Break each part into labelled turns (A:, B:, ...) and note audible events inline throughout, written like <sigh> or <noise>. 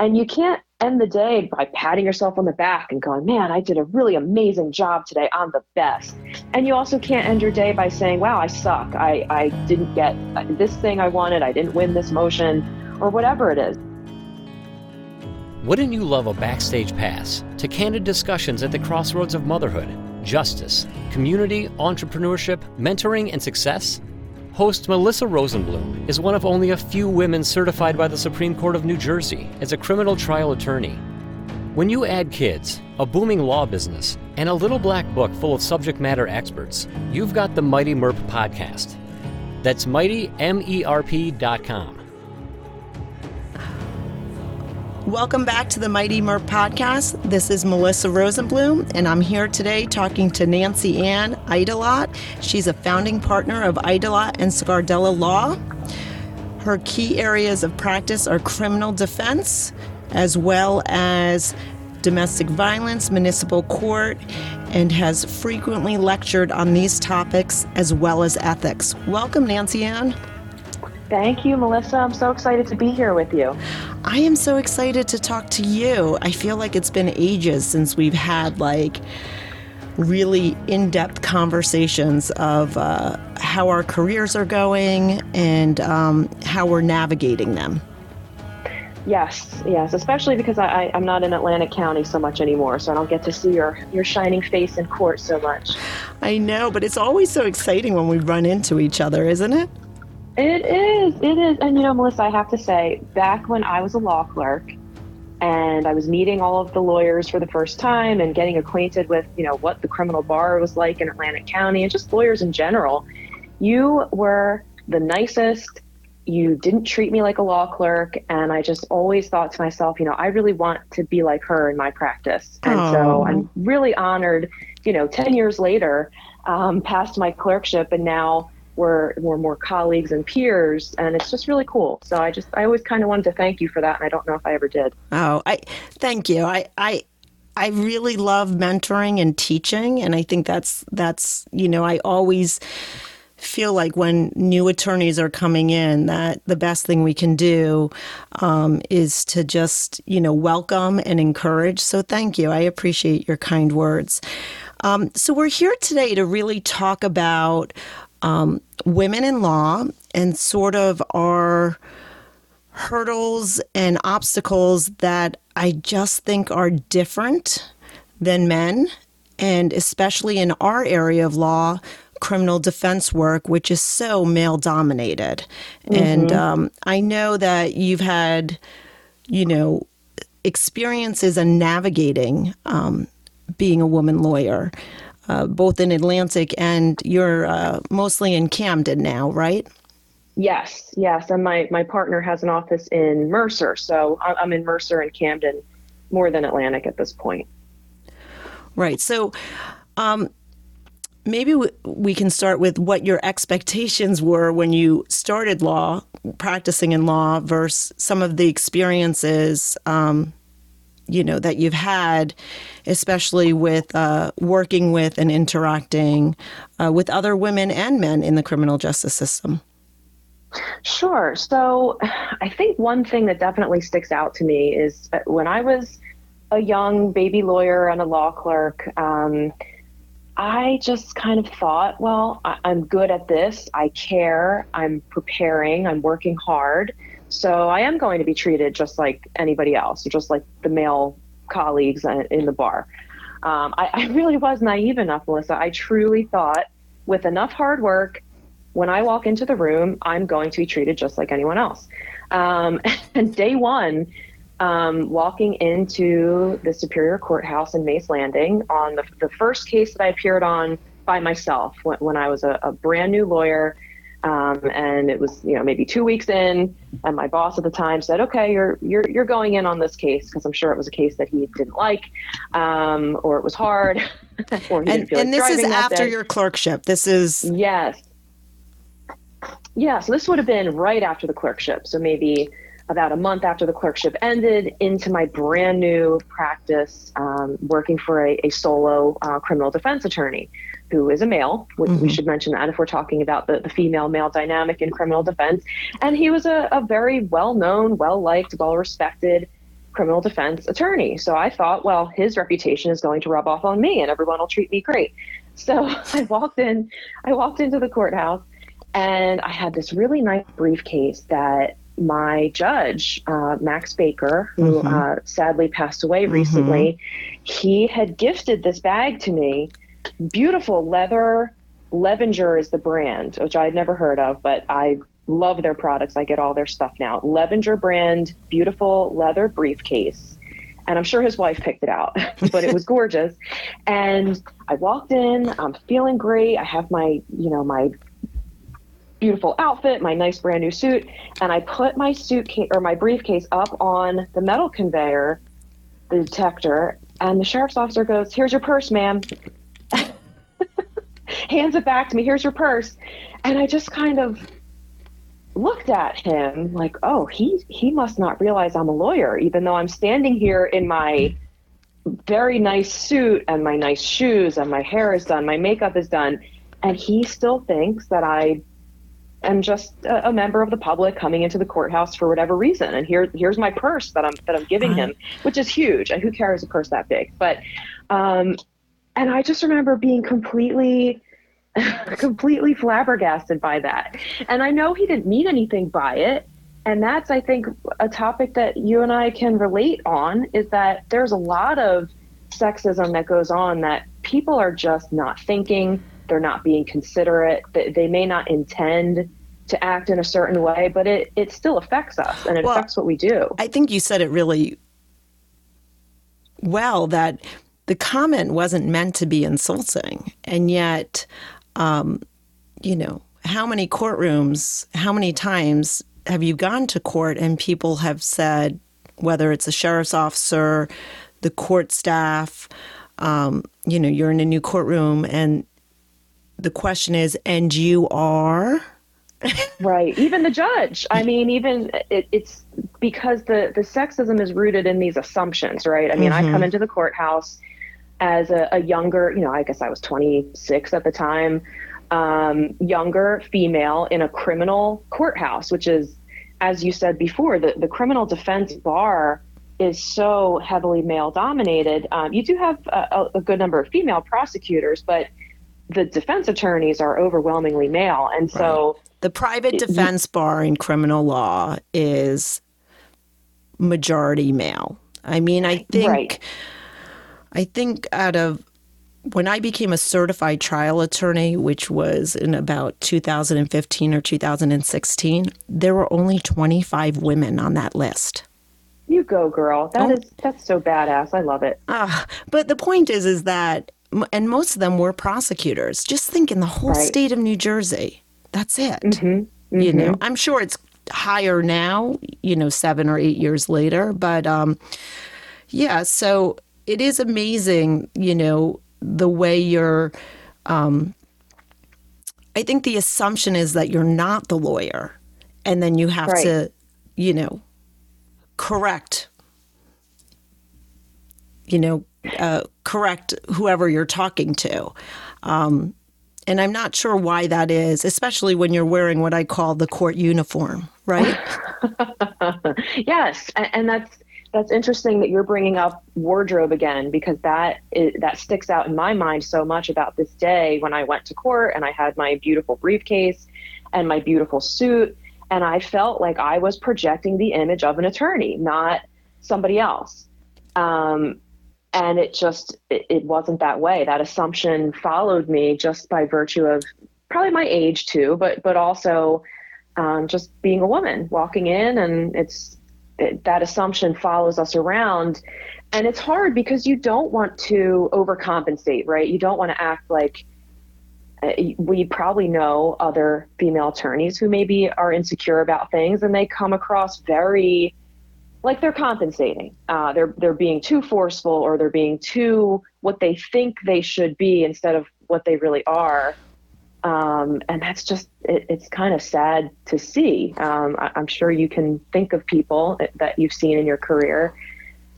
A: And you can't end the day by patting yourself on the back and going, man, I did a really amazing job today. I'm the best. And you also can't end your day by saying, wow, I suck. I, I didn't get this thing I wanted. I didn't win this motion or whatever it is.
B: Wouldn't you love a backstage pass to candid discussions at the crossroads of motherhood, justice, community, entrepreneurship, mentoring, and success? Host Melissa Rosenblum is one of only a few women certified by the Supreme Court of New Jersey as a criminal trial attorney. When you add kids, a booming law business, and a little black book full of subject matter experts, you've got the Mighty MERP podcast. That's mighty mightymerp.com.
C: Welcome back to the Mighty MERP podcast. This is Melissa Rosenblum, and I'm here today talking to Nancy Ann Idelot. She's a founding partner of Aydelotte and Scardella Law. Her key areas of practice are criminal defense, as well as domestic violence, municipal court, and has frequently lectured on these topics as well as ethics. Welcome, Nancianne.
A: Thank you, Melissa. I'm so excited to be here with you.
C: I am so excited to talk to you. I feel like it's been ages since we've had like really in depth conversations of uh, how our careers are going and um, how we're navigating them.
A: Yes, yes, especially because I, am not in Atlantic County so much anymore, so I don't get to see your, your shining face in court so much.
C: I know, but it's always so exciting when we run into each other, isn't it?
A: It is. It is. And you know, Melissa, I have to say, back when I was a law clerk and I was meeting all of the lawyers for the first time and getting acquainted with, you know, what the criminal bar was like in Atlantic County and just lawyers in general, you were the nicest. You didn't treat me like a law clerk. And I just always thought to myself, you know, I really want to be like her in my practice. And Aww. so I'm really honored, you know, 10 years later, um, past my clerkship and now we're, we're more colleagues and peers and it's just really cool. So i just i always kind of wanted to thank you for that and i don't know if i ever did.
C: Oh i thank you. I i I really love mentoring and teaching and I think that's that's you know I always feel like when new attorneys are coming in that the best thing we can do um, is to just you know welcome and encourage. So thank you. I appreciate your kind words. Um, so we're here today to really talk about um, women in law and sort of our hurdles and obstacles that I just think are different than men, and especially in our area of law, criminal defense work, which is so male dominated. Mm-hmm. And um, I know that you've had, you know, experiences in navigating um, being a woman lawyer uh, both in Atlantic and you're uh, mostly in Camden now, right?
A: Yes, yes. And my, my partner has an office in Mercer. So I'm in Mercer and Camden more than Atlantic at this point.
C: Right. So um, maybe we can start with what your expectations were when you started law, practicing in law, versus some of the experiences um, you know that you've had, especially with uh, working with and interacting uh, with other women and men in the criminal justice system?
A: Sure. So, I think one thing that definitely sticks out to me is uh, when I was a young baby lawyer and a law clerk. Um, I just kind of thought, well, I- am good at this. I care. I'm preparing. I'm working hard. So I am going to be treated just like anybody else, just like the male colleagues in the bar. Um, I, I really was naive enough, Melissa. I truly thought with enough hard work, when I walk into the room, I'm going to be treated just like anyone else. Um, <laughs> and day one, um, walking into the Superior Courthouse in Mays Landing on the, the first case that I appeared on by myself when, when I was a, a brand new lawyer um, and it was, you know, maybe two weeks in, and my boss at the time said, "Okay, you're you're you're going in on this case because I'm sure it was a case that he didn't like, um, or it was hard, <laughs>
C: or he and, didn't feel and like this is after your clerkship. This is
A: yes, yeah. So this would have been right after the clerkship. So maybe about a month after the clerkship ended into my brand new practice um, working for a, a solo uh, criminal defense attorney who is a male. Mm-hmm. We should mention that if we're talking about the, the female male dynamic in criminal defense. And he was a, a very well known, well liked, well respected criminal defense attorney. So I thought, well, his reputation is going to rub off on me and everyone will treat me great. So <laughs> I walked in, I walked into the courthouse and I had this really nice briefcase that my judge, uh, Max Baker, who
C: Mhm.
A: uh, sadly passed away
C: Mhm.
A: recently, he had gifted this bag to me. Beautiful leather. Levenger is the brand, which I had never heard of, but I love their products. I get all their stuff now. Levenger brand, beautiful leather briefcase. And I'm sure his wife picked it out, <laughs> but it was gorgeous. And I walked in, I'm feeling great. I have my, you know, my beautiful outfit, my nice brand new suit, and I put my suitcase or my briefcase up on the metal conveyor, the detector, and the sheriff's officer goes, "Here's your purse, ma'am." Hands it back to me. Here's your purse, and I just kind of looked at him like, "Oh, he he must not realize I'm a lawyer, even though I'm standing here in my." very nice suit and my nice shoes and my hair is done, my makeup is done, and he still thinks that I am just a, a member of the public coming into the courthouse for whatever reason. And here here's my purse that I'm that I'm giving him, which is huge. And who carries a purse that big? But um, and I just remember being completely <laughs> completely flabbergasted by that. And I know he didn't mean anything by it. And that's, I think, a topic that you and I can relate on is that there's a lot of sexism that goes on that people are just not thinking, they're not being considerate, they, they may not intend to act in a certain way, but it, it still affects us and it
C: Well,
A: affects what we do.
C: I think you said it really well that the comment wasn't meant to be insulting. And yet, um, you know, how many courtrooms, how many times have you gone to court and people have said, whether it's a sheriff's officer, the court staff, um, you know, you're in a new courtroom and the question is, and you are?
A: Right. Even the judge. I mean, even it, it's because the, the sexism is rooted in these assumptions, right? I mean, I come into the courthouse as a, a younger, you know, I guess I was 26 at the time, um, younger female in a criminal courthouse, which is, as you said before, the, the criminal defense bar is so heavily male dominated. Um, you do have a, a good number of female prosecutors, but the defense attorneys are overwhelmingly male. And so,
C: The private defense bar in criminal law is majority male. I mean, I think
A: Right.
C: I think out of when I became a certified trial attorney, which was in about 2015 or 2016, there were only 25 women on that list.
A: You go, girl. That
C: Oh.
A: is that's so badass. I love it.
C: Ah, but the point is, is that, and most of them were prosecutors. Just think in the whole
A: Right.
C: state of New Jersey. That's it.
A: Mm-hmm.
C: You know, I'm sure it's higher now. You know, seven or eight years later, but um, yeah. So it is amazing. You know, the way you're. Um, I think the assumption is that you're not the lawyer, and then you have
A: Right.
C: to, you know, correct you know, uh, correct whoever you're talking to. Um, and I'm not sure why that is, especially when you're wearing what I call the court uniform, right? <laughs>
A: yes, and, and that's that's interesting that you're bringing up wardrobe again because that is, that sticks out in my mind so much about this day when I went to court and I had my beautiful briefcase and my beautiful suit and I felt like I was projecting the image of an attorney, not somebody else. Um, and it just it, it wasn't that way. That assumption followed me just by virtue of probably my age too, but but also um, just being a woman walking in and it's it, that assumption follows us around. And it's hard because you don't want to overcompensate right? You don't want to act like uh, we probably know other female attorneys who maybe are insecure about things and they come across very like they're compensating. Uh, they're they're being too forceful or they're being too what they think they should be instead of what they really are um, and that's just it, it's kind of sad to see. Um, I, am sure you can think of people that you've seen in your career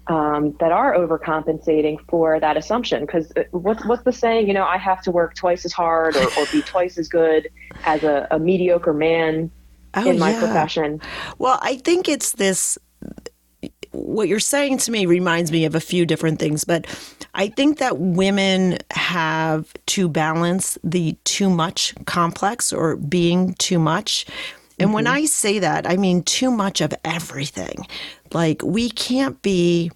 A: um, that are overcompensating for that assumption. Because what's what's the saying? You know, I have to work twice as hard or, or be <laughs> twice as good as a, a mediocre man
C: Oh,
A: in my
C: yeah.
A: profession.
C: Well, I think it's this what you're saying to me reminds me of a few different things, but I think that women have to balance the too much complex or being too much. And mm-hmm. when I say that, I mean too much of everything. Like, we can't be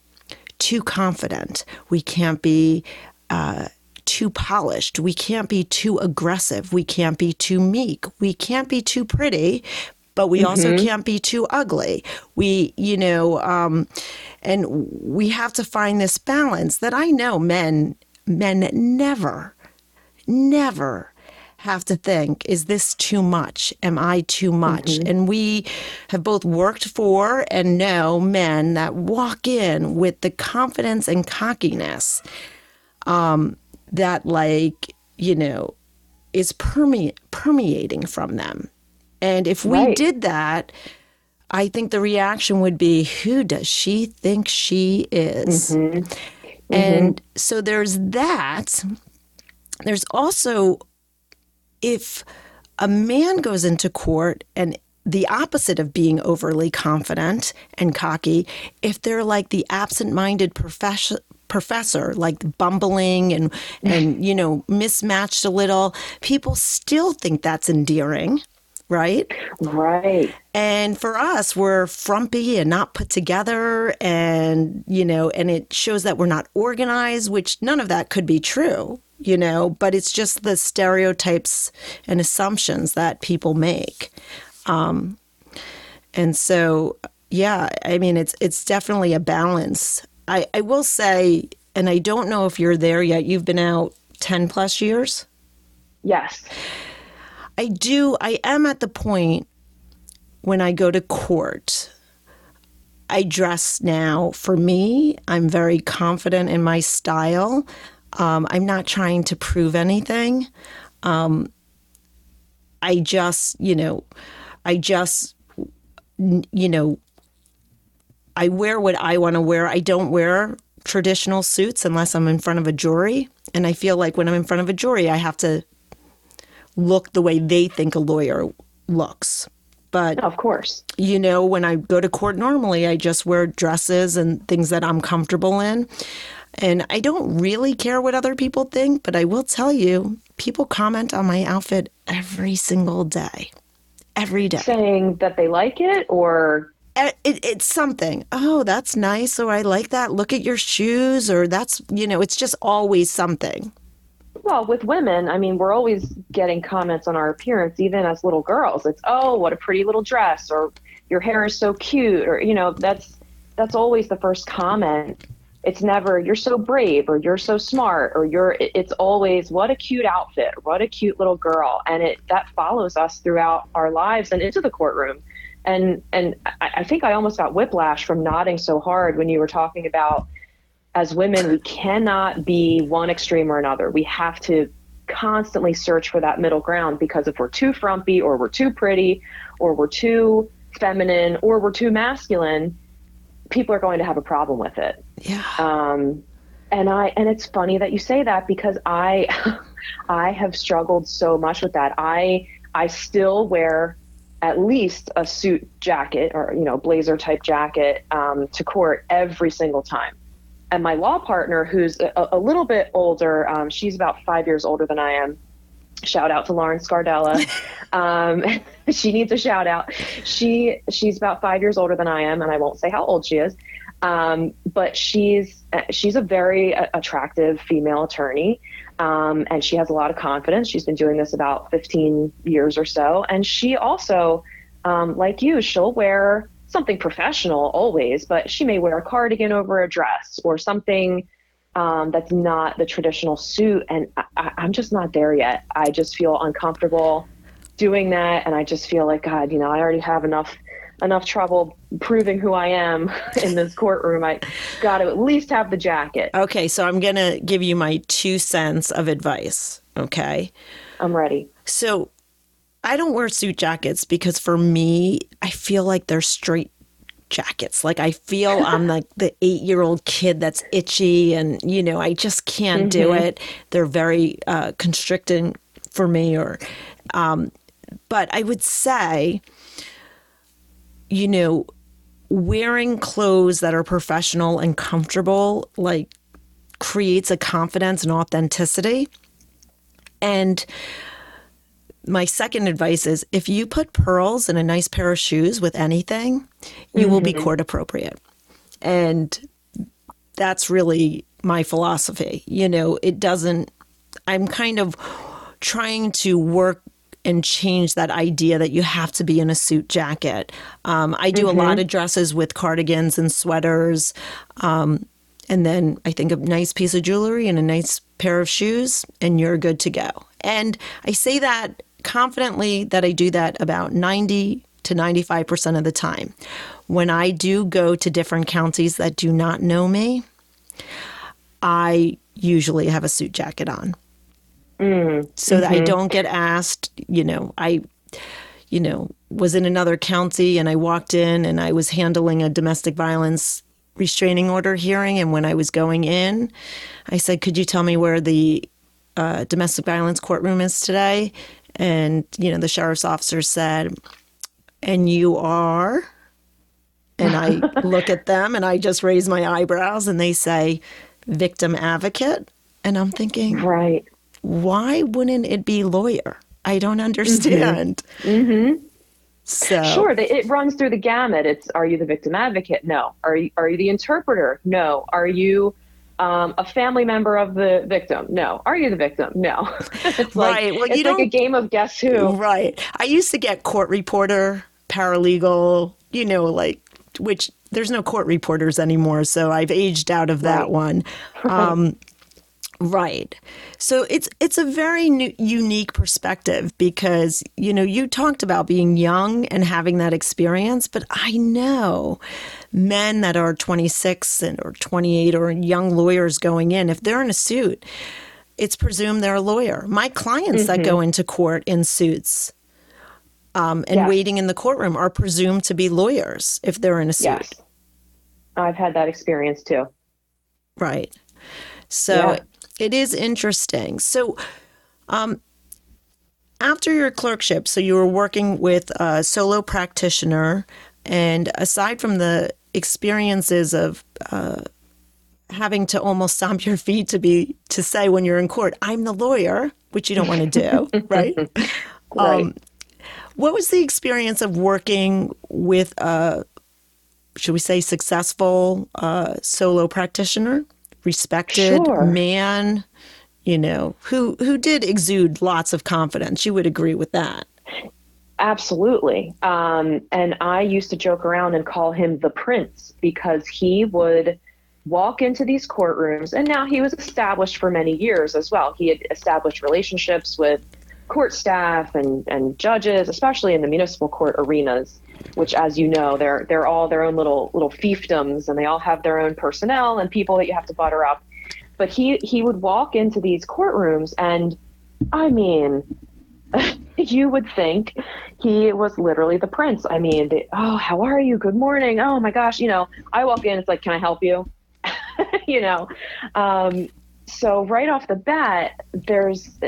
C: too confident. We can't be uh, too polished. We can't be too aggressive. We can't be too meek. We can't be too pretty, but we mm-hmm. also can't be too ugly. We, you know, um, and we have to find this balance that I know men, men never, never have to think is this too much am i too much mm-hmm. and we have both worked for and know men that walk in with the confidence and cockiness um, that like you know is perme- permeating from them and if we right. did that, I think the reaction would be, who does she think she is? Mm-hmm. Mm-hmm. And so there's that. There's also, if a man goes into court and the opposite of being overly confident and cocky, if they're like the absent minded profession, professor like bumbling and <laughs> and you know mismatched a little people still think that's endearing right?
A: Right.
C: And for us, we're frumpy and not put together, and, you know, and it shows that we're not organized, which none of that could be true, you know, but it's just the stereotypes and assumptions that people make. Um, and so, yeah, I mean, it's it's definitely a balance. I, I will say, and I don't know if you're there yet. You've been out ten plus years.
A: Yes.
C: I do, I am at the point when I go to court. I dress now for me. I'm very confident in my style. Um, I'm not trying to prove anything. Um, I just, you know, I just, you know, I wear what I want to wear. I don't wear traditional suits unless I'm in front of a jury. And I feel like when I'm in front of a jury, I have to look the way they think a lawyer looks. But
A: of course,
C: you know, when I go to court normally, I just wear dresses and things that I'm comfortable in. And I don't really care what other people think, but I will tell you, people comment on my outfit every single day. Every day.
A: Saying that they like it or
C: it, it's something. Oh, that's nice. Or I like that. Look at your shoes. Or that's, you know, it's just always something.
A: Well, with women, I mean, we're always getting comments on our appearance, even as little girls. It's, oh, what a pretty little dress, or your hair is so cute, or you know, that's that's always the first comment. It's never you're so brave, or you're so smart, or you're. It's always what a cute outfit, what a cute little girl, and it that follows us throughout our lives and into the courtroom. And and I, I think I almost got whiplash from nodding so hard when you were talking about as women, we cannot be one extreme or another. We have to constantly search for that middle ground because if we're too frumpy or we're too pretty or we're too feminine or we're too masculine, people are going to have a problem with it.
C: Yeah.
A: Um, and I and it's funny that you say that because I <laughs> I have struggled so much with that. I I still wear at least a suit jacket or you know blazer type jacket um, to court every single time and my law partner, who's a, a little bit older, um, she's about five years older than I am. Shout out to Lauren Scardella. <laughs> um, <laughs> she needs a shout out. She she's about five years older than I am, and I won't say how old she is. Um, but she's she's a very uh, attractive female attorney, um, and she has a lot of confidence. She's been doing this about 15 years or so, and she also, um, like you, she'll wear something professional always, but she may wear a cardigan over a dress or something um, that's not the traditional suit. And I, I'm just not there yet. I just feel uncomfortable doing that. And I just feel like, God, you know, I already have enough enough trouble proving who I am <laughs> in this courtroom. I got to at least have the jacket.
C: Okay, so I'm going to give you my two cents of advice. Okay.
A: I'm ready.
C: So I don't wear suit jackets because for me, I feel like they're straight jackets. Like I feel I'm <laughs> like the eight year old kid that's itchy and, you know, I just can't mm-hmm. do it. They're very uh, constricting for me or, um, but I would say, you know, wearing clothes that are professional and comfortable, like, creates a confidence and authenticity. And my second advice is if you put pearls in a nice pair of shoes with anything, you mm-hmm. will be court appropriate. And that's really my philosophy. You know, it doesn't, I'm kind of trying to work and change that idea that you have to be in a suit jacket. Um, I do mm-hmm. a lot of dresses with cardigans and sweaters. Um, and then I think a nice piece of jewelry and a nice pair of shoes, and you're good to go. And I say that confidently that I do that about 90 to 95% of the time. When I do go to different counties that do not know me, I usually have a suit jacket on. Mm, so that mm-hmm. I don't get asked, you know, I you know, was in another county and I walked in and I was handling a domestic violence restraining order hearing and when I was going in, I said, "Could you tell me where the uh, domestic violence courtroom is today?" And you know, the sheriff's officer said, "And you are?" And I <laughs> look at them and I just raise my eyebrows and they say, "Victim advocate." And I'm thinking,
A: right
C: why wouldn't it be lawyer? I don't understand. Mm-hmm. Mm-hmm.
A: So sure, it runs through the gamut. It's are you the victim advocate? No. Are you are you the interpreter? No. Are you um, a family member of the victim? No. Are you the victim? No. <laughs> it's right. Like, well, it's you like a game of guess who.
C: Right. I used to get court reporter, paralegal. You know, like which there's no court reporters anymore, so I've aged out of that right. one. <laughs> Um, Right. So it's it's a very new, unique perspective because you know you talked about being young and having that experience, but I know men that are 26 and or 28 or young lawyers going in if they're in a suit, it's presumed they're a lawyer. My clients mm-hmm. that go mm-hmm. into court in suits um, and waiting in the courtroom are presumed to be lawyers if they're in a suit. Yes.
A: I've had that experience too.
C: Right. So yeah. It is interesting. So, um, after your clerkship, so you were working with a solo practitioner, and aside from the experiences of uh, having to almost stomp your feet to be to say when you're in court, "I'm the lawyer," which you don't want to do, <laughs> right?
A: right. Um,
C: what was the experience of working with a, should we say, successful uh, solo practitioner? Respected sure. man, you know, who who did exude lots of confidence. You would agree with that.
A: Absolutely. Um, and I used to joke around and call him the prince because he would walk into these courtrooms, and now he was established for many years as well. He had established relationships with court staff and, and judges, especially in the municipal court arenas, which, as you know, they're they're all their own little little fiefdoms, and they all have their own personnel and people that you have to butter up. But he he would walk into these courtrooms, and I mean, <laughs> you would think he was literally the prince. I mean, they, oh, how are you? Good morning. Oh my gosh, you know, I walk in, it's like, can I help you? <laughs> you know, um, so right off the bat, there's,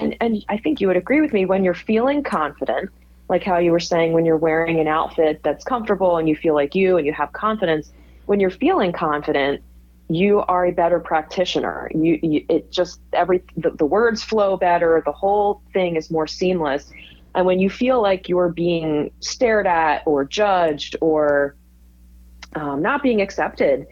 A: and, and I think you would agree with me when you're feeling confident, like how you were saying, when you're wearing an outfit that's comfortable and you feel like you and you have confidence, when you're feeling confident, you are a better practitioner. You, you it just every the, the words flow better. The whole thing is more seamless. And when you feel like you're being stared at or judged or um, not being accepted,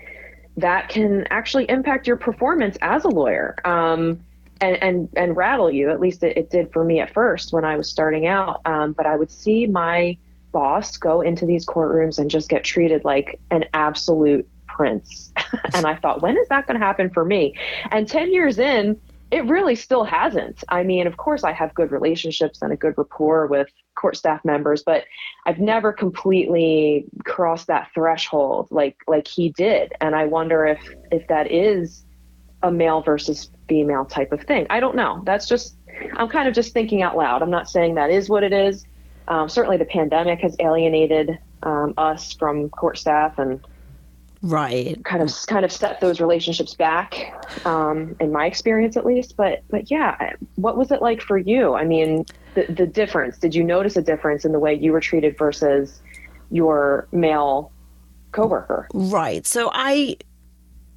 A: that can actually impact your performance as a lawyer um, and, and, and rattle you. At least it, it, did for me at first when I was starting out. Um, but I would see my boss go into these courtrooms and just get treated like an absolute prince. <laughs> and I thought, when is that going to happen for me? And 10 years in, it really still hasn't. I mean, of course, I have good relationships and a good rapport with court staff members, but I've never completely crossed that threshold like like he did. And I wonder if if that is a male versus female type of thing. I don't know. That's just I'm kind of just thinking out loud. I'm not saying that is what it is. Um, certainly, the pandemic has alienated um, us from court staff and
C: right
A: kind of kind of set those relationships back um, in my experience at least but but yeah what was it like for you i mean the, the difference did you notice a difference in the way you were treated versus your male coworker.
C: Right. So I,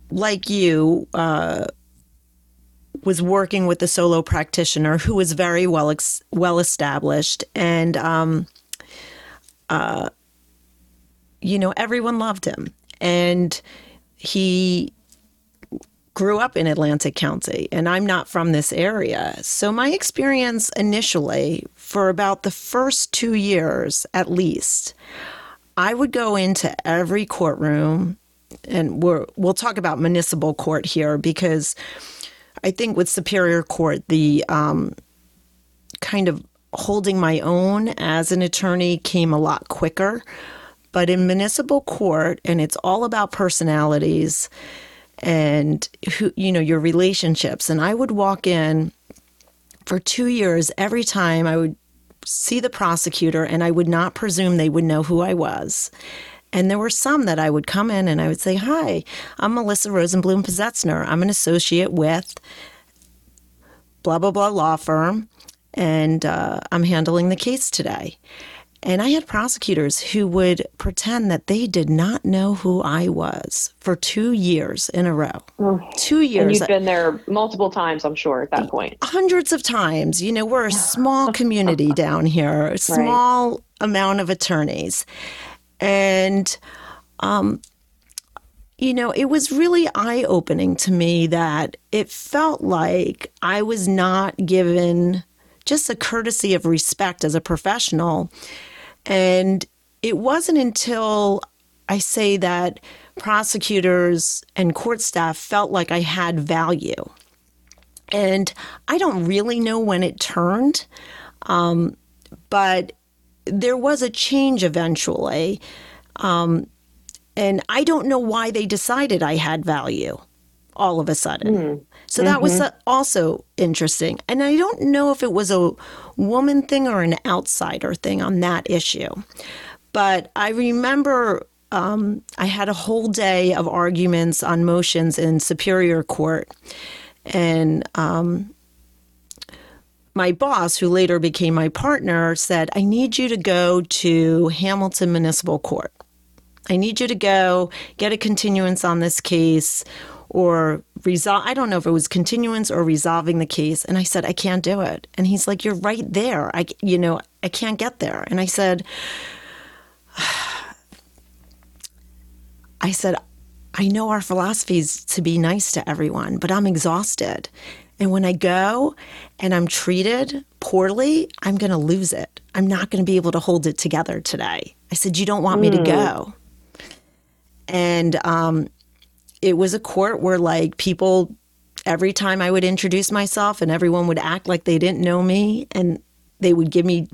C: like you, uh, was working with a solo practitioner who was very well ex- well established, and um, uh, you know everyone loved him, and he grew up in Atlantic County, and I'm not from this area. So my experience initially, for about the first two years at least, I would go into every courtroom, and we're, we'll talk about municipal court here because I think with Superior Court, the um, kind of holding my own as an attorney came a lot quicker. But in municipal court, and it's all about personalities and who you know your relationships and i would walk in for 2 years every time i would see the prosecutor and i would not presume they would know who i was and there were some that i would come in and i would say hi i'm melissa rosenblum Pozetzner. i'm an associate with blah blah blah law firm and uh, i'm handling the case today and I had prosecutors who would pretend that they did not know who I was for two years in a row. Two years.
A: And you've been there multiple times, I'm sure, at that point.
C: Hundreds of times. You know, we're a small community <laughs> down here, a small right. amount of attorneys. And, um, you know, it was really eye opening to me that it felt like I was not given just a courtesy of respect as a professional and it wasn't until I say that prosecutors and court staff felt like I had value. And I don't really know when it turned, um, but there was a change eventually. Um, and I don't know why they decided I had value all of a sudden. Mm. So that mm-hmm. was also interesting. And I don't know if it was a woman thing or an outsider thing on that issue. But I remember um, I had a whole day of arguments on motions in Superior Court. And um, my boss, who later became my partner, said, I need you to go to Hamilton Municipal Court. I need you to go get a continuance on this case or resolve I don't know if it was continuance or resolving the case. And I said I can't do it. And he's like you're right there. I you know I can't get there. And I said <sighs> I said I know our philosophy is to be nice to everyone but I'm exhausted and when I go and I'm treated poorly I'm going to lose it I'm not going to be able to hold it together today I said you don't want mm. me to hmm. go and um, it was a court where like people every time I would introduce myself and everyone would act like they didn't know me and they would give me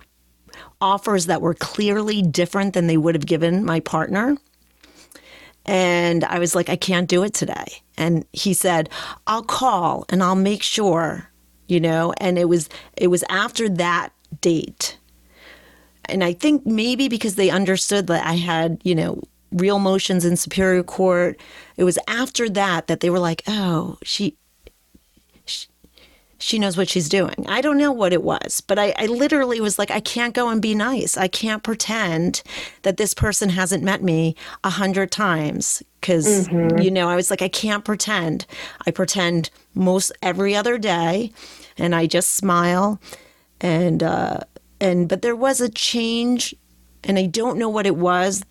C: offers that were clearly different than they would have given my partner. And I was like, I can't do it today. And he said, I'll call and I'll make sure, you know, and it was it was after that date. And I think maybe because they understood that I had, you know, real motions in Superior Court. It was after that that they were like, oh, she, she knows what she's doing. I don't know what it was, but I, I literally was like, I can't go and be nice. I can't pretend that this person hasn't met me a hundred times because, mm-hmm. you know, I was like, I can't pretend. I pretend most every other day and I just smile and, uh, and, but there was a change and I don't know what it was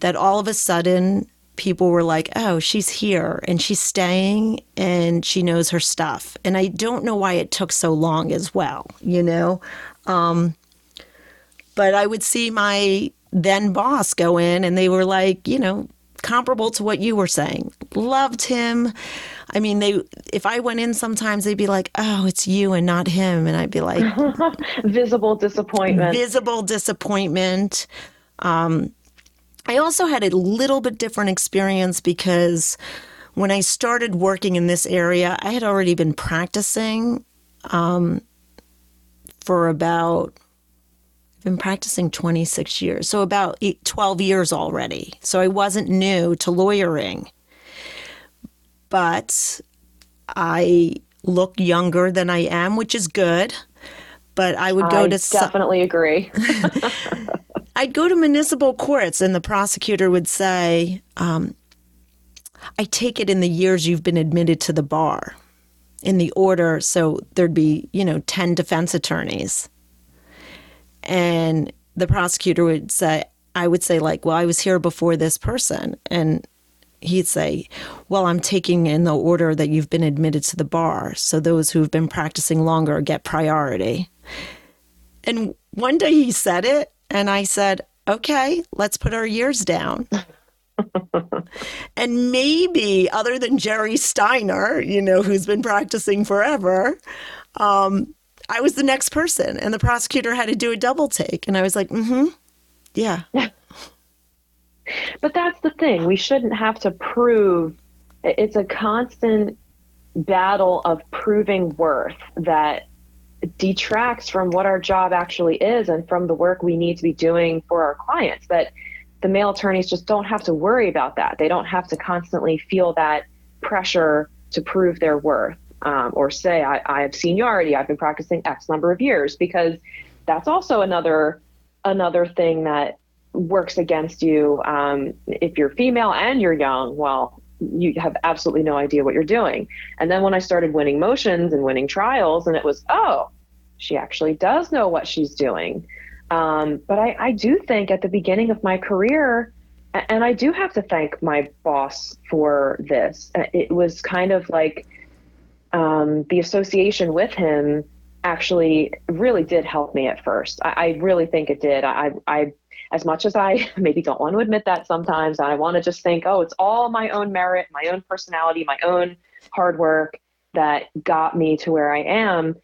C: that all of a sudden people were like, oh, she's here and she's staying and she knows her stuff. And I don't know why it took so long as well, you know? Um, but I would see my then boss go in and they were like, you know, comparable to what you were saying. Loved him. I mean, they if I went in sometimes they'd be like, "Oh, it's you and not him." And I'd be like <laughs>
A: visible disappointment.
C: Visible disappointment. Um, I also had a little bit different experience because when I started working in this area, I had already been practicing um, for about been practicing 26 years, so about eight, 12 years already. So I wasn't new to lawyering, but I look younger than I am, which is good. But I would go
A: I
C: to
A: definitely agree. <laughs>
C: I'd go to municipal courts, and the prosecutor would say, um, I take it in the years you've been admitted to the bar in the order. So there'd be, you know, 10 defense attorneys. And the prosecutor would say, I would say, like, well, I was here before this person. And he'd say, well, I'm taking in the order that you've been admitted to the bar. So those who've been practicing longer get priority. And one day he said it, and I said, okay, let's put our years down. and maybe other than Jerry Steiner, you know, who's been practicing forever, um, I was the next person. And the prosecutor had to do a double take. And I was like, mm hmm, yeah.
A: but that's the thing. We shouldn't have to prove it's a constant battle of proving worth that detracts from what our job actually is and from the work we need to be doing for our clients. That the male attorneys just don't have to worry about that. They don't have to constantly feel that pressure to prove their worth um, or say, I, I have seniority, I've been practicing X number of years, because that's also another another thing that works against you um, if you're female and you're young well you have absolutely no idea what you're doing and then when i started winning motions and winning trials and it was oh she actually does know what she's doing um, but I, I do think at the beginning of my career, and I do have to thank my boss for this. Uh, it was kind of like um, the association with him actually really did help me at first. I, I really think it did. I, I, as much as I <laughs> maybe don't want to admit that sometimes, I want to just think, oh, it's all my own merit, my own personality, my own hard work that got me to where I am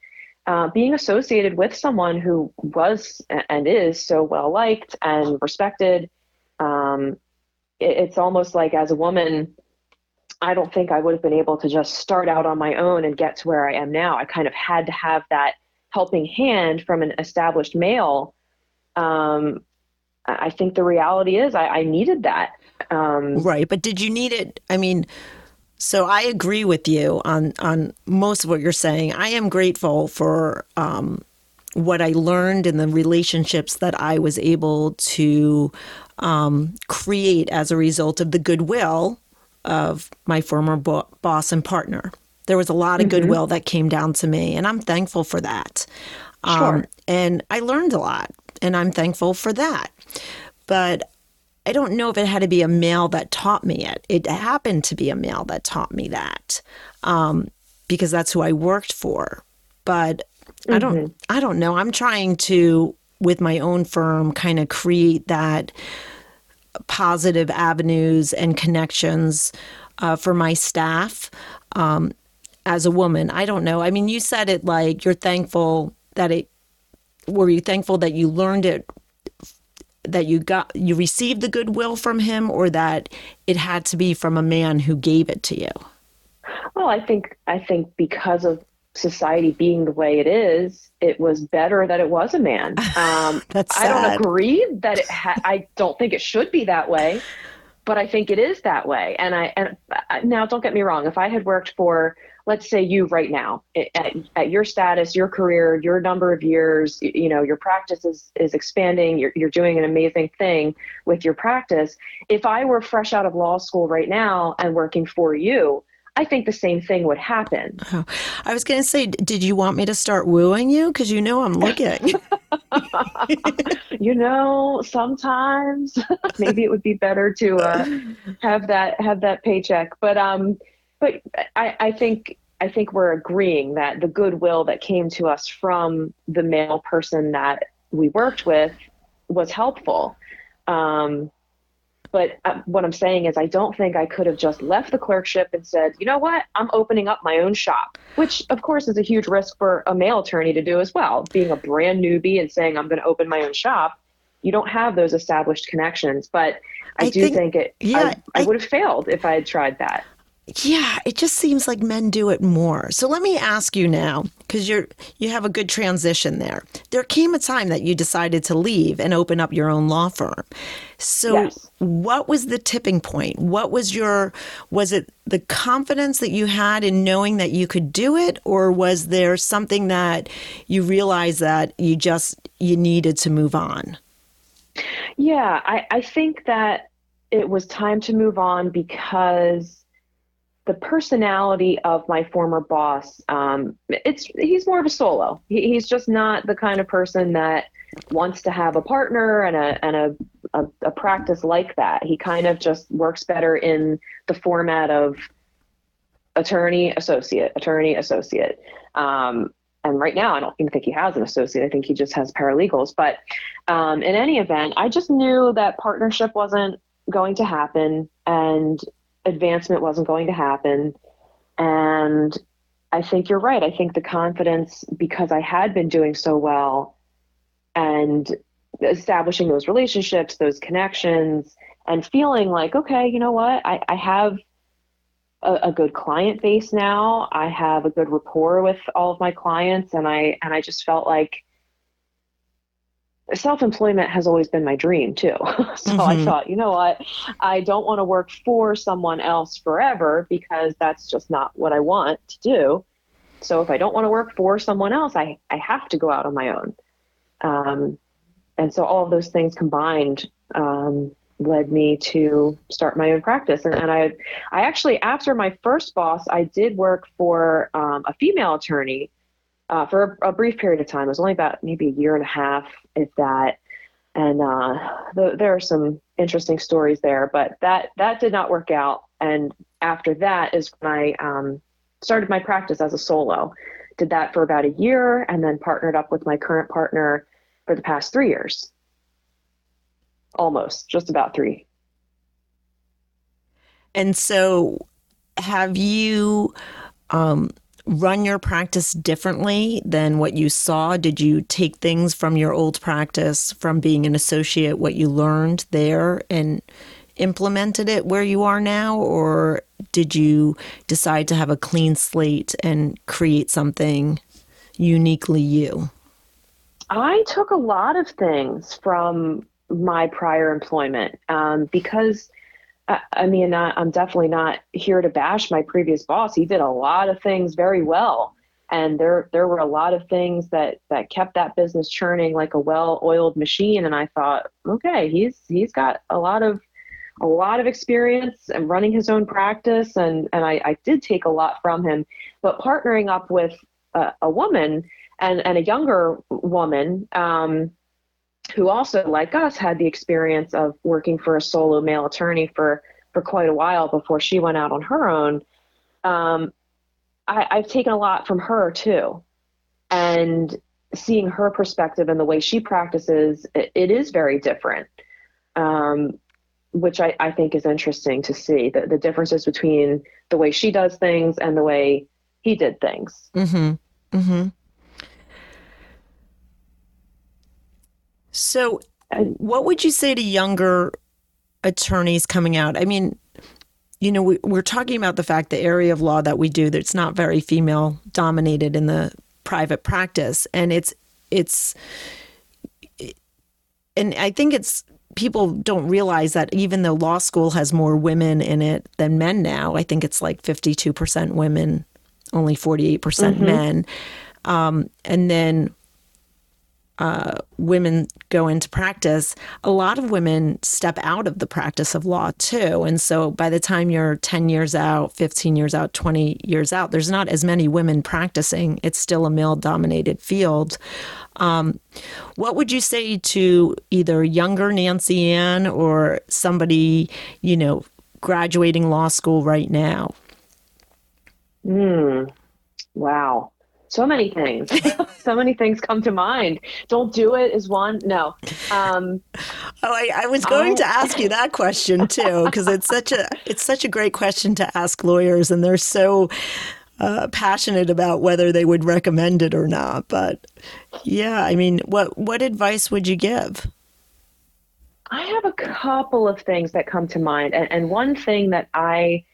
A: uh, being associated with someone who was and is so well liked and respected, um, it, it's almost like as a woman, I don't think I would have been able to just start out on my own and get to where I am now. I kind of had to have that helping hand from an established male. Um, I think the reality is I, I needed that.
C: Um, right. But did you need it? I mean, so I agree with you on on most of what you're saying. I am grateful for um, what I learned and the relationships that I was able to um, create as a result of the goodwill of my former bo- boss and partner. There was a lot of mm-hmm. goodwill that came down to me, and I'm thankful for that.
A: Sure. Um,
C: and I learned a lot, and I'm thankful for that. But I don't know if it had to be a male that taught me it. It happened to be a male that taught me that um, because that's who I worked for. But mm-hmm. I don't. Mm-hmm. I don't know. I'm trying to, with my own firm, kind of create that positive avenues and connections uh, for my staff. Um, as a woman, I don't know. I mean, you said it like you're thankful that it. Were you thankful that you learned it that you got you received the goodwill from him or that it had to be from a man who gave it to you?
A: Well i think i think because of society being the way it is it was better that it was a man. <laughs>
C: Um, That's
A: i don't agree that it ha- i don't think it should be that way but i think it is that way. And i and uh, now don't get me wrong. If i had worked for let's say you right now at, at your status your career your number of years you know your practice is, is expanding you're, you're doing an amazing thing with your practice if i were fresh out of law school right now and working for you I think the same thing would happen.
C: Oh, I was going to say, did you want me to start wooing you? Because you know I'm looking. <laughs> <laughs>
A: you know, sometimes <laughs> maybe it would be better to uh, have that have that paycheck. But um, but I, I think I think we're agreeing that the goodwill that came to us from the male person that we worked with was helpful. Um, but uh, what I'm saying is, I don't think I could have just left the clerkship and said, you know what, I'm opening up my own shop, which of course is a huge risk for a male attorney to do as well. Being a brand newbie and saying, I'm going to open my own shop, you don't have those established connections. But I, I do think, think it, yeah, I, I, I would have failed if I had tried that.
C: Yeah, it just seems like men do it more. So let me ask you now, because you're you have a good transition there. There came a time that you decided to leave and open up your own law firm. So yes. what was the tipping point? What was your was it the confidence that you had in knowing that you could do it or was there something that you realized that you just you needed to move on?
A: Yeah, I, I think that it was time to move on because the personality of my former boss, um, it's he's more of a solo. He, he's just not the kind of person that wants to have a partner and a and a, a, a practice like that. He kind of just works better in the format of attorney associate, attorney associate. Um, and right now, I don't even think he has an associate. I think he just has paralegals. But um, in any event, I just knew that partnership wasn't going to happen and advancement wasn't going to happen. And I think you're right. I think the confidence, because I had been doing so well and establishing those relationships, those connections, and feeling like, okay, you know what, I, I have a, a, good client base now. I have a good rapport with all of my clients, and I and I just felt like self-employment has always been my dream too. <laughs> so mm-hmm. I thought, you know what, I don't want to work for someone else forever because that's just not what I want to do. So if I don't want to work for someone else, I I have to go out on my own. Um, and so all of those things combined um, led me to start my own practice. And, and I, I actually, after my first boss, I did work for um, a female attorney uh, for a, a, brief period of time. It was only about maybe a year and a half, if that. And uh, the, there are some interesting stories there, but that that did not work out. And after that is when I um, started my practice as a solo. Did that for about a year, and then partnered up with my current partner for the past three years almost just about three.
C: And so, have you um, run your practice differently than what you saw? Did you take things from your old practice, from being an associate, what you learned there, and implemented it where you are now? Or did you decide to have a clean slate and create something uniquely you?
A: I took a lot of things from my prior employment um, because I, I mean I'm definitely not here to bash my previous boss. He did a lot of things very well, and there there were a lot of things that that kept that business churning like a well-oiled machine. And I thought, okay, he's he's got a lot of a lot of experience and running his own practice, and and I, I did take a lot from him. But partnering up with a, a woman and and a younger woman. Um, who also, like us, had the experience of working for a solo male attorney for, for quite a while before she went out on her own, um, I, I've taken a lot from her too. And seeing her perspective and the way she practices, it, it is very different, um, which I, I think is interesting to see the, the differences between the way she does things and the way he did things.
C: Mm-hmm. Mm-hmm. So, what would you say to younger attorneys coming out? I mean, you know, we, are talking about the fact the area of law that we do that's not very female dominated in the private practice, and it's it's, and I think it's people don't realize that even though law school has more women in it than men now, I think it's like fifty two percent women, only forty eight percent mm-hmm. men, um, and then uh, women go into practice, a lot of women step out of the practice of law too. And so by the time you're 10 years out, 15 years out, 20 years out, there's not as many women practicing. It's still a male dominated field. Um, what would you say to either younger Nancianne or somebody, you know, graduating law school right now?
A: Hmm. Wow so many things. <laughs> So many things come to mind. Don't do it is one no. Um,
C: oh I, I, was going I, to ask you that question too because it's such a it's such a great question to ask lawyers and they're so uh, passionate about whether they would recommend it or not but yeah i mean what what advice would you give?
A: I have a couple of things that come to mind and, and one thing that i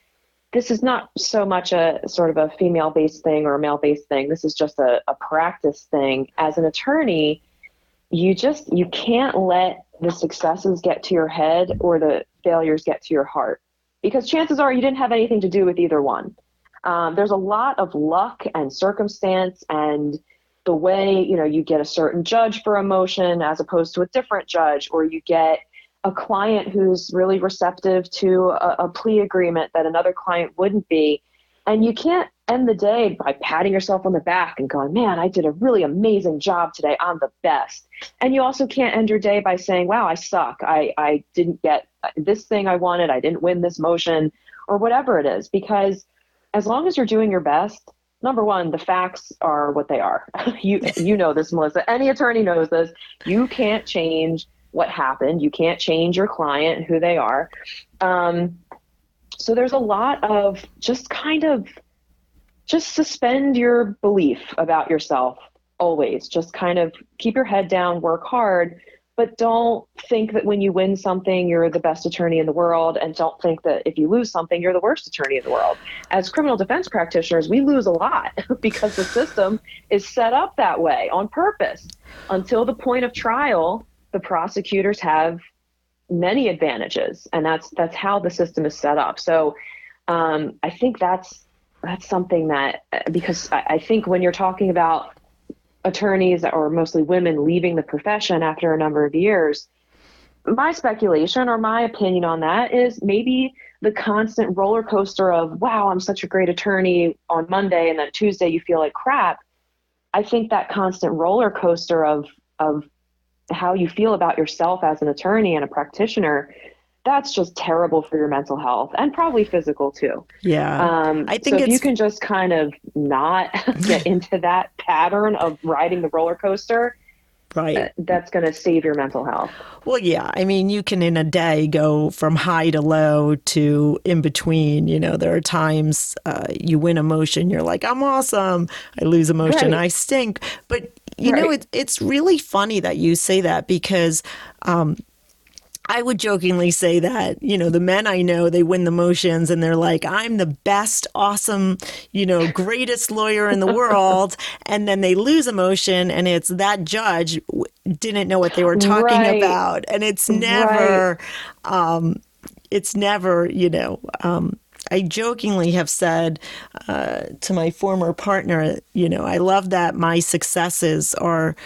A: this is not so much a sort of a female based thing or a male based thing. This is just a, a practice thing. As an attorney, you just you can't let the successes get to your head or the failures get to your heart because chances are you didn't have anything to do with either one. Um, there's a lot of luck and circumstance and the way you know you get a certain judge for a motion as opposed to a different judge or you get a client who's really receptive to a, a plea agreement that another client wouldn't be and you can't end the day by patting yourself on the back and going man i did a really amazing job today i'm the best and you also can't end your day by saying wow i suck i, I didn't get this thing i wanted i didn't win this motion or whatever it is because as long as you're doing your best number one, the facts are what they are. <laughs> you you know this, Melissa. Any attorney knows this. You can't change what happened. You can't change your client, who they are. Um, so there's a lot of just kind of just suspend your belief about yourself always. Just kind of keep your head down, work hard, but don't think that when you win something you're the best attorney in the world and don't think that if you lose something you're the worst attorney in the world as criminal defense practitioners we lose a lot <laughs> because the system is set up that way on purpose until the point of trial the prosecutors have many advantages and that's that's how the system is set up so um, i think that's that's something that because I, I think when you're talking about attorneys or mostly women leaving the profession after a number of years. My speculation or my opinion on that is maybe the constant roller coaster of, wow, I'm such a great attorney on Monday, and then Tuesday you feel like crap. I think that constant roller coaster of, of how you feel about yourself as an attorney and a practitioner that's just terrible for your mental health and probably physical too.
C: Yeah.
A: Um, I think so if you can just kind of not <laughs> get <laughs> into that pattern of riding the roller coaster,
C: right uh,
A: that's going to save your mental health
C: well yeah i mean you can in a day go from high to low to in between you know there are times uh, you win a motion you're like i'm awesome i lose a motion right. i stink but you right. know it, it's really funny that you say that because um, I would jokingly say that, you know, the men I know, they win the motions and they're like, I'm the best, awesome, you know, greatest lawyer in the world. <laughs> and then they lose a motion and it's that judge didn't know what they were talking right. about. And it's never, right. um, it's never, you know, um, I jokingly have said uh, to my former partner, you know, I love that my successes are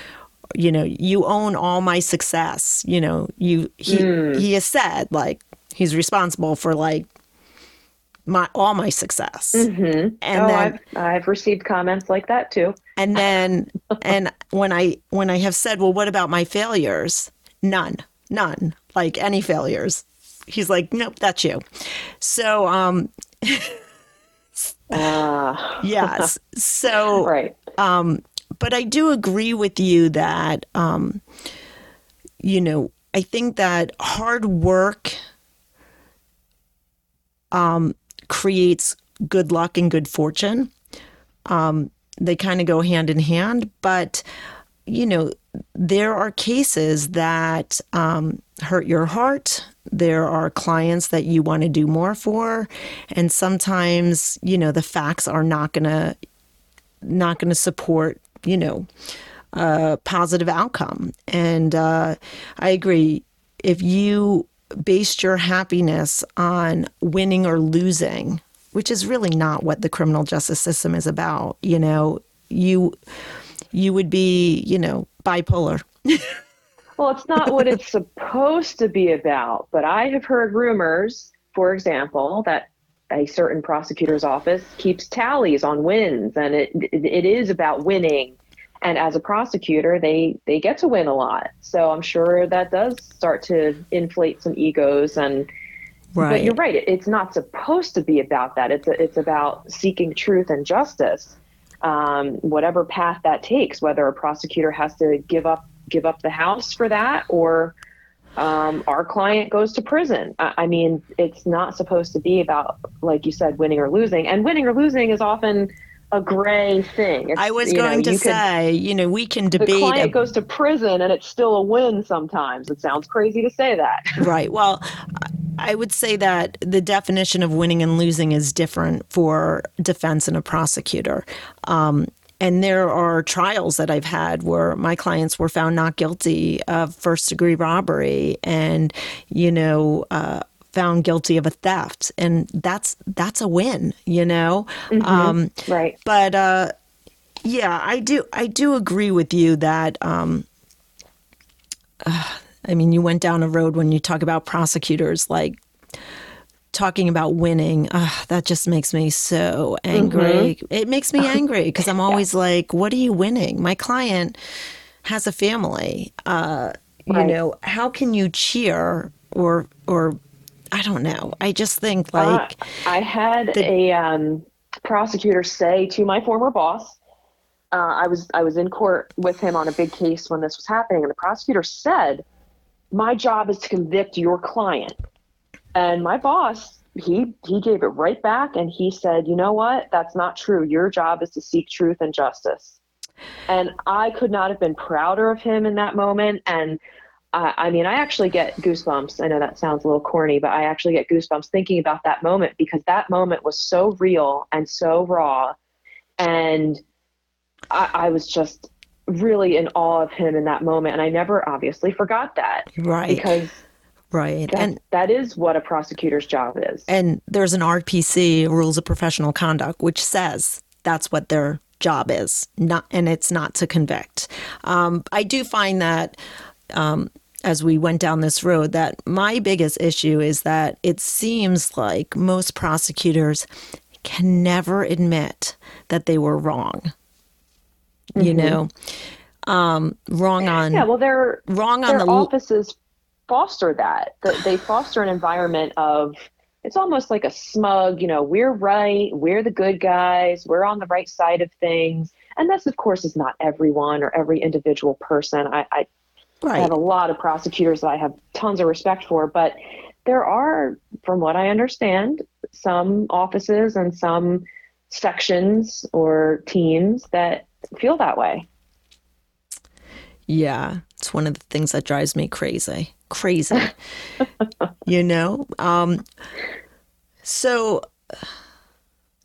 C: you know, you own all my success. You know, you he mm. he has said like he's responsible for like my all my success.
A: Mm-hmm. And oh, then I've, I've received comments like that too.
C: And then <laughs> and when I when I have said, well, what about my failures? None, none. Like any failures. He's like, nope, that's you. So um. uh. yes. So <laughs>
A: right.
C: Um, but I do agree with you that, um, you know, I think that hard work um, creates good luck and good fortune. Um, they kind of go hand in hand, but you know, there are cases that um, hurt your heart. There are clients that you want to do more for, and sometimes you know the facts are not gonna not going to support you know, a positive outcome. And uh, I agree. If you based your happiness on winning or losing, which is really not what the criminal justice system is about, you know, you you would be, you know, bipolar. <laughs>
A: well, it's not what it's supposed to be about, but I have heard rumors, for example, that a certain prosecutor's office keeps tallies on wins and it, it, is about winning. And as a prosecutor they they get to win a lot. So i'm sure that does start to inflate some egos and right. but you're right. it, it's not supposed to be about that. It's a, it's about seeking truth and justice. Um, whatever path that takes whether a prosecutor has to give up give up the house for that or um, our client goes to prison. I, I mean, it's not supposed to be about, like you said, winning or losing. And winning or losing is often a gray thing.
C: It's, I was going know, to say, you know, we can debate. The
A: client a, goes to prison and it's still a win sometimes. It sounds crazy to say that. <laughs>
C: Right. Well, I would say that the definition of winning and losing is different for defense and a prosecutor. Um, and there are trials that I've had where my clients were found not guilty of first degree robbery and, you know, uh, found guilty of a theft. And that's that's a win, you know?
A: Mm-hmm. Um, right.
C: But uh, Yeah, I do. I do agree with you that. Um, uh, <sighs> I mean, you went down a road when you talk about prosecutors, like talking about winning. Uh, that just makes me so angry. Mm-hmm. It makes me angry because I'm <laughs> always yeah. like, "What are you winning?" My client has a family. Uh, right. You know, how can you cheer or or I don't know. I just think uh, like uh,
A: I had the, a um, prosecutor say to my former boss, uh, I was I was in court with him on a big case when this was happening, and the prosecutor said, "My job is to convict your client." And my boss, he he gave it right back, and he said, "You know what? That's not true. Your job is to seek truth and justice." And I could not have been prouder of him in that moment. And uh, I mean, I actually get goosebumps. I know that sounds a little corny, but I actually get goosebumps thinking about that moment because that moment was so real and so raw. And I, I was just really in awe of him in that moment. And I never obviously forgot that.
C: Right.
A: Because
C: Right.
A: That, and that is what a prosecutor's job is.
C: And there's an RPC, Rules of Professional Conduct, which says that's what their job is, not, and it's not to convict. Um, I do find that um, as we went down this road that my biggest issue is that it seems like most prosecutors can never admit that they were wrong. Mm-hmm. You know, um, wrong on
A: yeah. Well, they're
C: wrong
A: on
C: the
A: offices foster that. They foster an environment of it's almost like a smug. You know, we're right. We're the good guys. We're on the right side of things. And this, of course, is not everyone or every individual person. I, I Right. I have a lot of prosecutors that I have tons of respect for, but there are, from what I understand, some offices and some sections or teams that feel that way.
C: Yeah, it's one of the things that drives me crazy. Crazy. <laughs> you know? Um, so,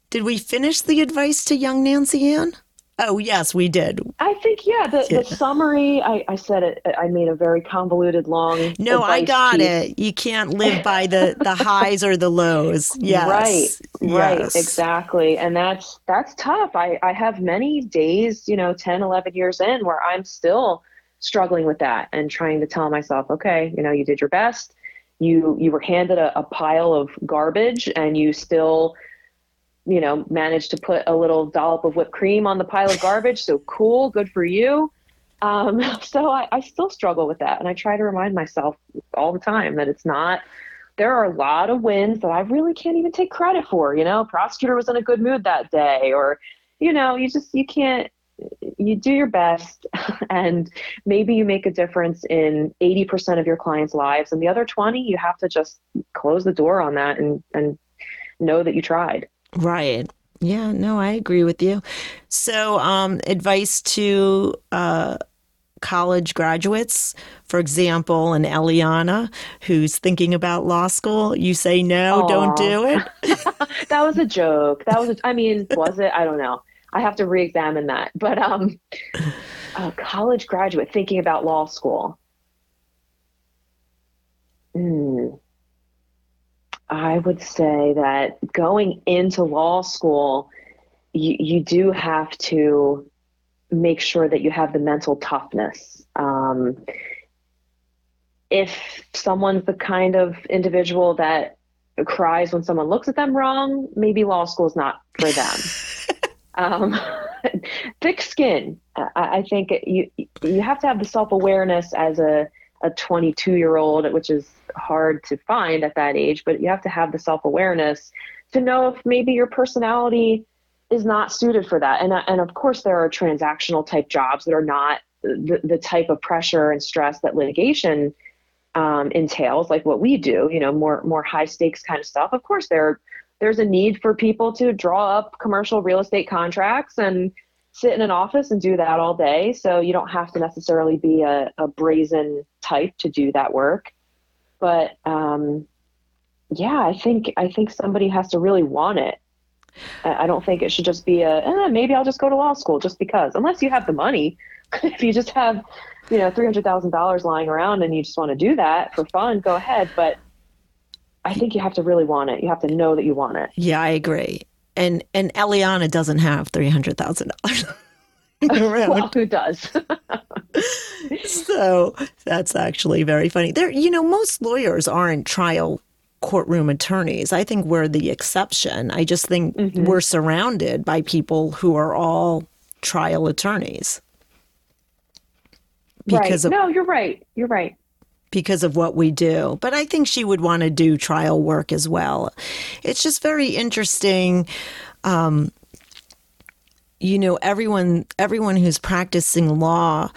C: did we finish the advice to young Nancianne? Oh yes, we did.
A: I think yeah. The, yeah. the summary I, I said it. I made a very convoluted, long.
C: No, I got piece. it. You can't live by the the <laughs> highs or the lows. Yes,
A: right, right, yes. exactly. And that's that's tough. I I have many days, you know, 10, 11 years in, where I'm still struggling with that and trying to tell myself, okay, you know, you did your best. You you were handed a, a pile of garbage, and you still you know, managed to put a little dollop of whipped cream on the pile of garbage. So cool, good for you. Um, <laughs> so I, I still struggle with that. And I try to remind myself all the time that it's not, there are a lot of wins that I really can't even take credit for. You know, prosecutor was in a good mood that day, or, you know, you just, you can't, you do your best <laughs> and maybe you make a difference in 80% of your clients' lives and the other 20 you have to just close the door on that and and know that you tried.
C: Right. Yeah, no, I agree with you. So, um, advice to uh, college graduates, for example, an Eliana who's thinking about law school, you say no, Aww. don't do
A: it. <laughs> that was a joke. That was, a, I mean, was it? I don't know. I have to re-examine that. But um, <sighs> a college graduate thinking about law school. Hmm. I would say that going into law school, you, you do have to make sure that you have the mental toughness. Um, if someone's the kind of individual that cries when someone looks at them wrong, maybe law school is not for them. <laughs> um, <laughs> thick skin. I, I think you you have to have the self awareness as a a 22 year old, which is hard to find at that age, but you have to have the self awareness to know if maybe your personality is not suited for that. And, and of course, there are transactional type jobs that are not the, the type of pressure and stress that litigation um, entails, like what we do, you know, more, more high stakes kind of stuff. Of course, there, there's a need for people to draw up commercial real estate contracts and sit in an office and do that all day. So you don't have to necessarily be a, a brazen type to do that work. But um, yeah, I think I think somebody has to really want it. I don't think it should just be a eh, maybe I'll just go to law school just because. Unless you have the money, <laughs> if you just have you know three hundred thousand dollars lying around and you just want to do that for fun, go ahead. But I think you have to really want it. You have to know that you want it.
C: Yeah, I agree and and Eliana doesn't have three hundred thousand dollars. <laughs> <laughs>
A: well, who does? <laughs>
C: so that's actually very funny. There, you know, most lawyers aren't trial courtroom attorneys. I think we're the exception. I just think
A: Mm-hmm.
C: we're surrounded by people who are all trial attorneys because
A: right.
C: of
A: no, you're right. You're right.
C: Because of what we do. But I think she would want to do trial work as well. It's just very interesting. Um, you know, everyone everyone who's practicing law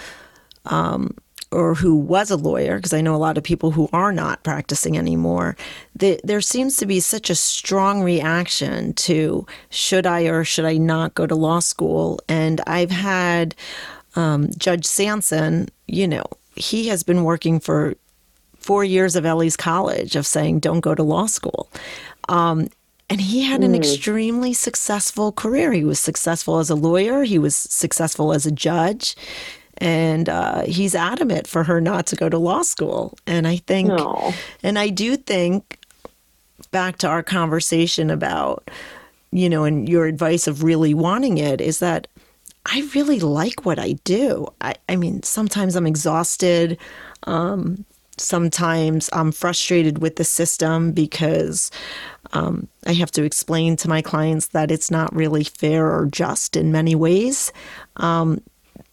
C: um, or who was a lawyer, because I know a lot of people who are not practicing anymore, the, there seems to be such a strong reaction to should I or should I not go to law school. And I've had um, Judge Sanson, you know, he has been working for four years of Ellie's college of saying, don't go to law school. Um, and he had an extremely successful career. He was successful as a lawyer, he was successful as a judge. And uh, he's adamant for her not to go to law school. And I think,
A: No.
C: and I do think back to our conversation about, you know, and your advice of really wanting it is that I really like what I do. I, I mean, sometimes I'm exhausted. Um, sometimes I'm frustrated with the system because um, I have to explain to my clients that it's not really fair or just in many ways. Um,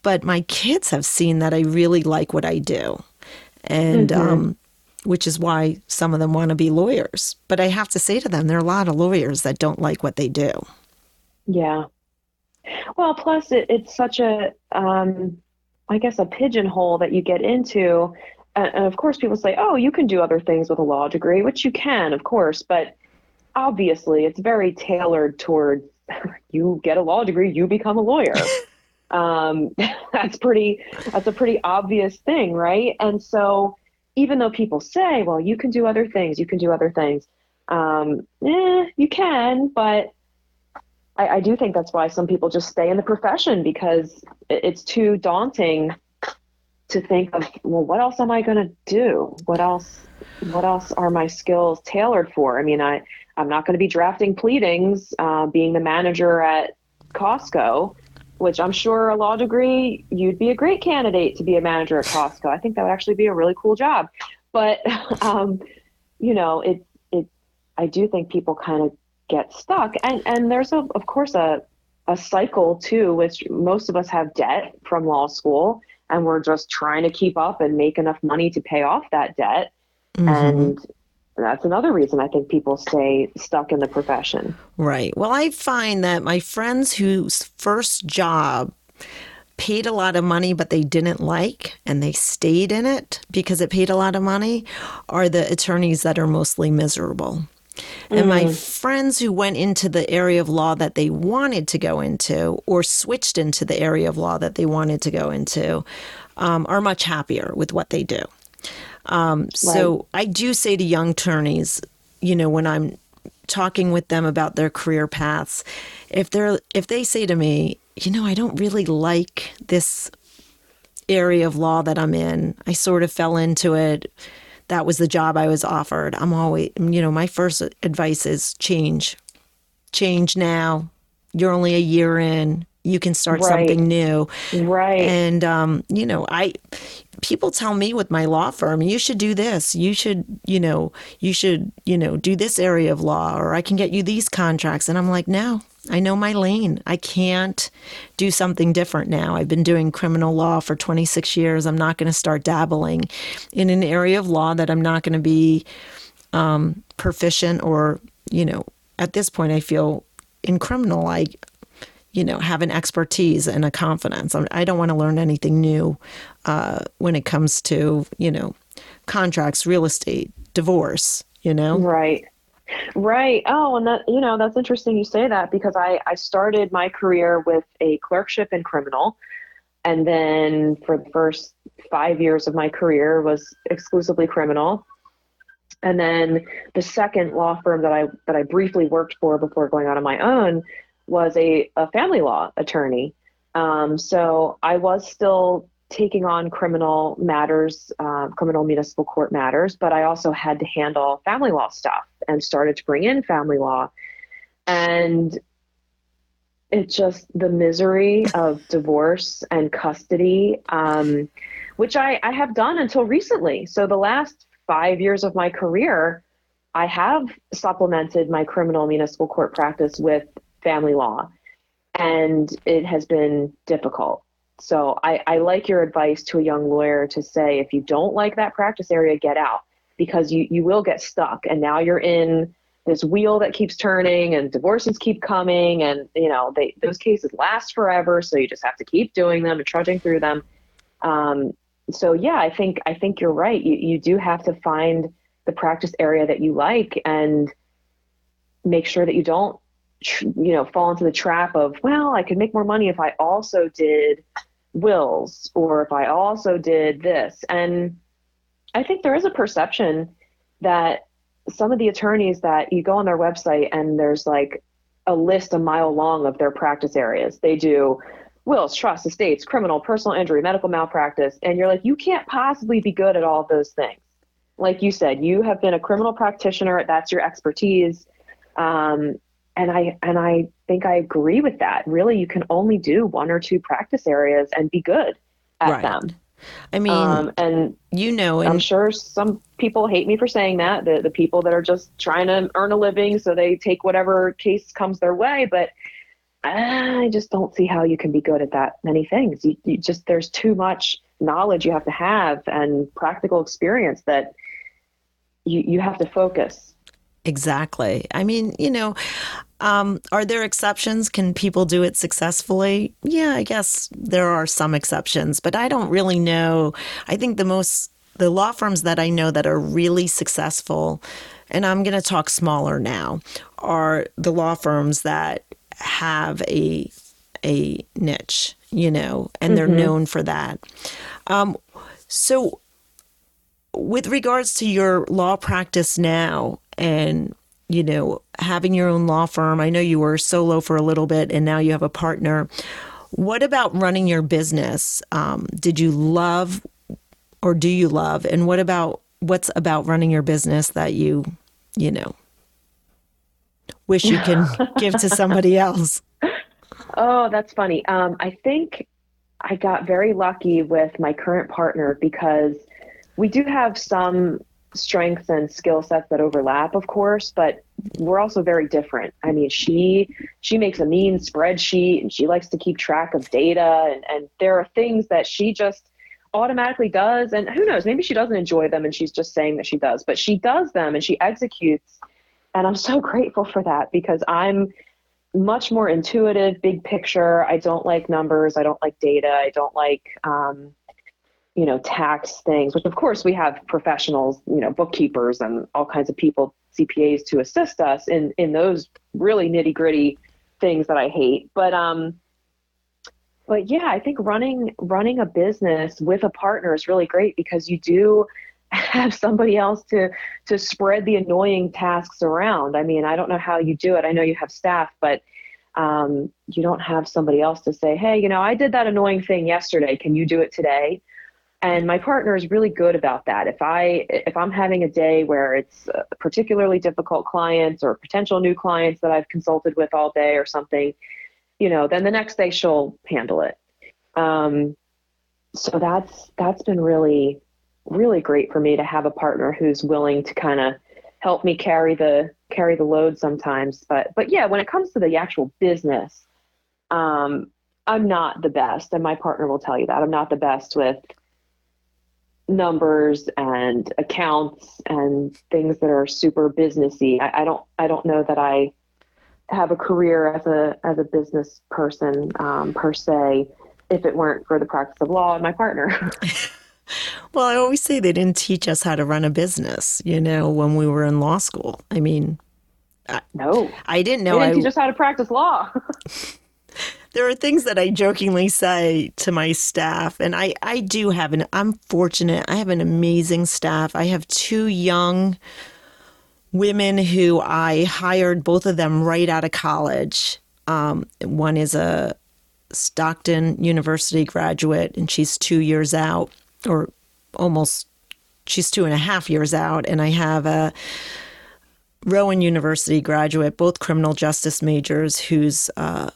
C: but my kids have seen that I really like what I do. And, um, which is why some of them want to be lawyers. But I have to say to them, there are a lot of lawyers that don't like what they do.
A: Yeah. Well, plus it, it's such a, um, I guess, a pigeonhole that you get into. And, of course, people say, oh, you can do other things with a law degree, which you can, of course. But obviously, it's very tailored toward <laughs> you get a law degree, you become a lawyer. <laughs> um, <laughs> that's pretty, that's a pretty obvious thing, right? And so, even though people say, well, you can do other things, you can do other things, um, eh, you can, but I, I do think that's why some people just stay in the profession because it's too daunting to think of well what else am i going to do? What else what else are my skills tailored for? I mean i i'm not going to be drafting pleadings uh, being the manager at costco which i'm sure a law degree you'd be a great candidate to be a manager at costco. I think that would actually be a really cool job. But <laughs> um, you know it it i do think people kind of get stuck. And and there's a, of course a a cycle too which most of us have debt from law school and we're just trying to keep up and make enough money to pay off that debt mm-hmm. and that's another reason i think people stay stuck in the profession
C: Right. Well, I find that my friends whose first job paid a lot of money, but they didn't like, and they stayed in it because it paid a lot of money, are the attorneys that are mostly miserable. And my friends who went into the area of law that they wanted to go into or switched into the area of law that they wanted to go into um, are much happier with what they do. Um, so I do say to young attorneys, you know, when I'm talking with them about their career paths, if they're if they say to me, you know, I don't really like this area of law that I'm in. I sort of fell into it. That was the job I was offered. I'm always, you know, my first advice is change. Change now. You're only a year in. You can start
A: Right.
C: something new.
A: right
C: And um, you know, I people tell me with my law firm, you should do this. You should, you know, you should, you know, do this area of law or I can get you these contracts. And I'm like, no, I know my lane. I can't do something different now. I've been doing criminal law for 26 years. I'm not going to start dabbling in an area of law that I'm not going to be um, proficient or, you know, at this point, I feel in criminal, I, you know, have an expertise and a confidence. I don't want to learn anything new uh, when it comes to, you know, contracts, real estate, divorce, you know?
A: Right. Right. Oh, and that you know that's interesting you say that because I I started my career with a clerkship in criminal, and then for the first five years of my career was exclusively criminal, and then the second law firm that I that I briefly worked for before going out on my own was a, a family law attorney. Um, so I was still taking on criminal matters, uh, criminal municipal court matters, but I also had to handle family law stuff and started to bring in family law. And it's just the misery of <laughs> divorce and custody, um, which I, I have done until recently. So the last five years of my career, I have supplemented my criminal municipal court practice with family law, and it has been difficult. So I, I like your advice to a young lawyer to say if you don't like that practice area, get out because you, you will get stuck. And now you're in this wheel that keeps turning and divorces keep coming and you know they those cases last forever so you just have to keep doing them and trudging through them um, so yeah i think i think you're right you, you do have to find the practice area that you like and make sure that you don't you know fall into the trap of well i could make more money if i also did wills or if i also did this and i think there is a perception that some of the attorneys that you go on their website and there's like a list a mile long of their practice areas. They do wills, trusts, estates, criminal, personal injury, medical malpractice, and you're like, you can't possibly be good at all of those things. Like you said, you have been a criminal practitioner. That's your expertise. Um, and I and I think I agree with that. Really, you can only do one or two practice areas and be good at right. them.
C: I mean, um, and you know,
A: and I'm sure some people hate me for saying that. The the people that are just trying to earn a living, so they take whatever case comes their way. But I just don't see how you can be good at that many things. You, you just there's too much knowledge you have to have and practical experience that you you have to focus.
C: Exactly. I mean, you know, um, are there exceptions? Can people do it successfully? Yeah, I guess there are some exceptions, but I don't really know. I think the most, the law firms that I know that are really successful, and I'm going to talk smaller now, are the law firms that have a a niche, you know, and they're mm-hmm. known for that. Um, so, with regards to your law practice now and you know, having your own law firm. I know you were solo for a little bit and now you have a partner. What about running your business? Um, did you love or do you love? And what about what's about running your business that you, you know, wish you can <laughs> give to somebody else?
A: Oh, that's funny. Um, I think I got very lucky with my current partner because we do have some strengths and skill sets that overlap, of course, but we're also very different. I mean, she she makes a mean spreadsheet and she likes to keep track of data and, and there are things that she just automatically does and who knows, maybe she doesn't enjoy them and she's just saying that she does, but she does them and she executes and I'm so grateful for that because I'm much more intuitive, big picture. I don't like numbers. I don't like data. I don't like um, you know, tax things, which of course we have professionals, you know, bookkeepers and all kinds of people, CPAs to assist us in, in those really nitty gritty things that I hate. But, um, but yeah, I think running, running a business with a partner is really great because you do <laughs> have somebody else to, to spread the annoying tasks around. I mean, I don't know how you do it. I know you have staff, but um, you don't have somebody else to say, hey, you know, I did that annoying thing yesterday. Can you do it today? And my partner is really good about that. If i if i'm having a day where it's particularly difficult clients or potential new clients that i've consulted with all day or something you know then the next day she'll handle it. Um, so that's that's been really really great for me to have a partner who's willing to kind of help me carry the carry the load sometimes. But but yeah when it comes to the actual business um, i'm not the best and my partner will tell you that. I'm not the best with numbers and accounts and things that are super businessy. I, I, don't I don't know that I have a career as a as a business person um, per se if it weren't for the practice of law and my partner. <laughs>
C: well, I always say they didn't teach us how to run a business, you know, when we were in law school. I mean,
A: I, no,
C: I didn't know.
A: They didn't
C: I,
A: teach us how to practice law. <laughs>
C: there are things that I jokingly say to my staff, and I, I do have an, I'm fortunate. I have an amazing staff. I have two young women who I hired, both of them right out of college. Um, one is a Stockton University graduate, and she's two years out, or almost, she's two and a half years out. And I have a Rowan University graduate, both criminal justice majors, who's uh,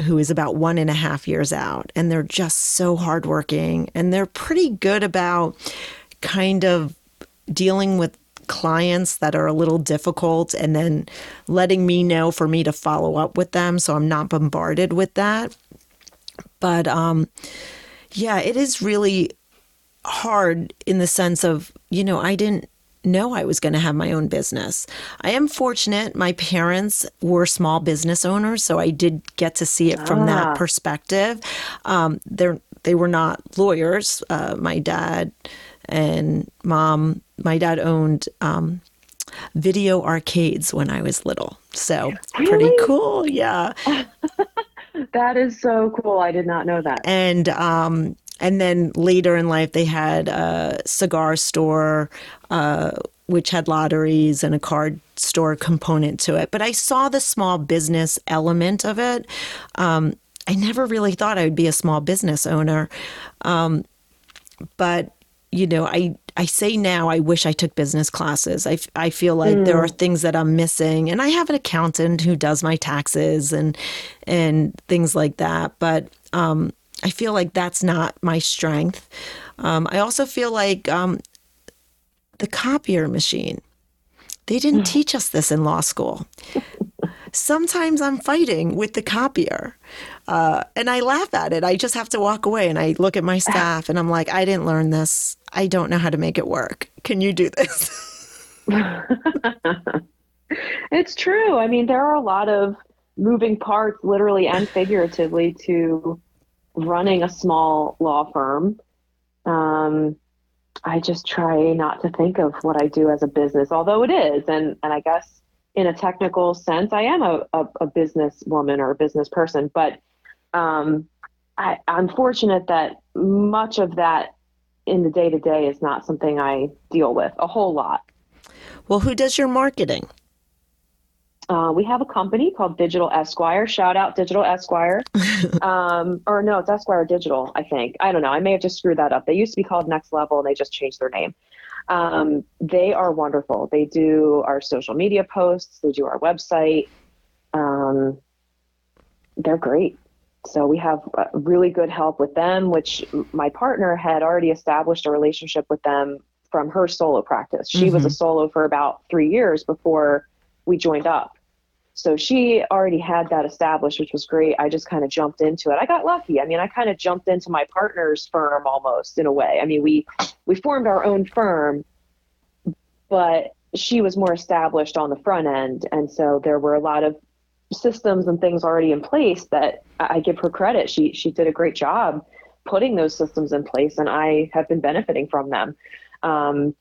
C: who is about one and a half years out, and they're just so hardworking, and they're pretty good about kind of dealing with clients that are a little difficult and then letting me know for me to follow up with them so I'm not bombarded with that. But um, yeah, it is really hard in the sense of, you know, I didn't know I was going to have my own business. I am fortunate. My parents were small business owners, so I did get to see it from ah. that perspective. Um, they're, they were not lawyers. Uh, my dad and mom, my dad owned um, video arcades when I was little. So really? pretty cool. Yeah. <laughs>
A: that is so cool. I did not know that.
C: And um, and then later in life, they had a cigar store, uh, which had lotteries and a card store component to it. But I saw the small business element of it. Um, I never really thought I would be a small business owner. Um, but, you know, I, I say now I wish I took business classes. I, I feel like mm. there are things that I'm missing. And I have an accountant who does my taxes and and things like that. But um, I feel like that's not my strength. Um, I also feel like um, the copier machine, they didn't <laughs> teach us this in law school. Sometimes I'm fighting with the copier uh, and I laugh at it. I just have to walk away and I look at my <laughs> staff and I'm like, I didn't learn this. I don't know how to make it work. Can you do this? <laughs>
A: it's true. I mean, there are a lot of moving parts, literally and figuratively, to running a small law firm, um, I just try not to think of what I do as a business, although it is. And, and I guess in a technical sense, I am a, a, a business woman or a business person. But um, I, I'm fortunate that much of that in the day to day is not something I deal with a whole lot.
C: Well, who does your marketing?
A: Uh, we have a company called Digital Esquire. Shout out Digital Esquire. <laughs> um, or no, it's Esquire Digital, I think. I don't know. I may have just screwed that up. They used to be called Next Level and they just changed their name. Um, they are wonderful. They do our social media posts, they do our website. Um, they're great. So we have really good help with them, which my partner had already established a relationship with them from her solo practice. She mm-hmm. was a mm-hmm. solo for about three years before we joined up. So she already had that established, which was great. I just kind of jumped into it. I got lucky. I mean, I kind of jumped into my partner's firm almost in a way. I mean, we we formed our own firm, but she was more established on the front end, and so there were a lot of systems and things already in place that I give her credit. She she did a great job putting those systems in place, and I have been benefiting from them. Um,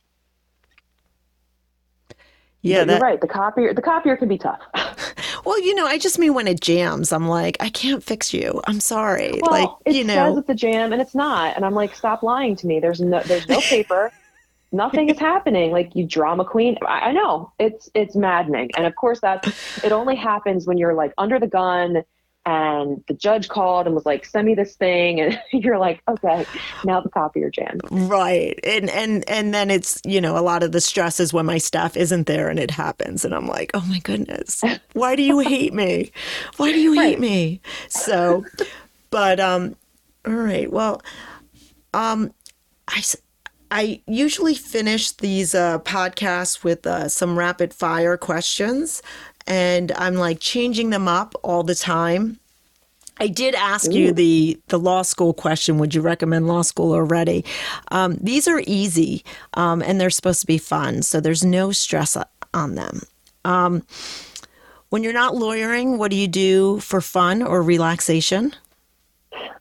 A: yeah, that, you're right. The copier, the copier can be tough. <laughs>
C: well, you know, I just mean when it jams, I'm like, I can't fix you. I'm sorry.
A: Well,
C: like,
A: it
C: you know,
A: says it's a jam, and it's not. And I'm like, stop lying to me. There's no, there's no <laughs> paper. Nothing is happening. Like you drama queen. I, I know it's it's maddening. And of course, that's it only happens when you're like under the gun and the judge called and was like send me this thing. <laughs> And you're like okay now the copier jam.
C: Right. And and and then it's you know a lot of the stress is when my staff isn't there and it happens. And i'm like oh my goodness. Why do you hate me? Why do you hate right. me? So but um all right. Well um i I usually finish these uh, podcasts with uh, some rapid fire questions and I'm like changing them up all the time. I did ask Ooh. you the the law school question. Would you recommend law school already? Um, these are easy um, and they're supposed to be fun, so there's no stress on them. Um, when you're not lawyering, what do you do for fun or relaxation?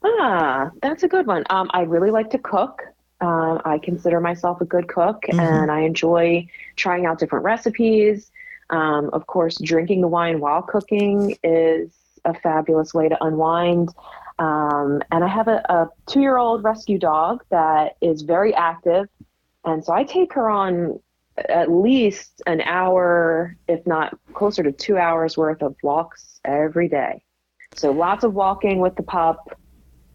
A: Ah, that's a good one. Um, I really like to cook. Uh, I consider myself a good cook, mm-hmm. and I enjoy trying out different recipes. Um, of course, drinking the wine while cooking is a fabulous way to unwind. Um, and I have a, a two year old rescue dog that is very active. And so I take her on at least an hour, if not closer to two hours worth of walks every day. So lots of walking with the pup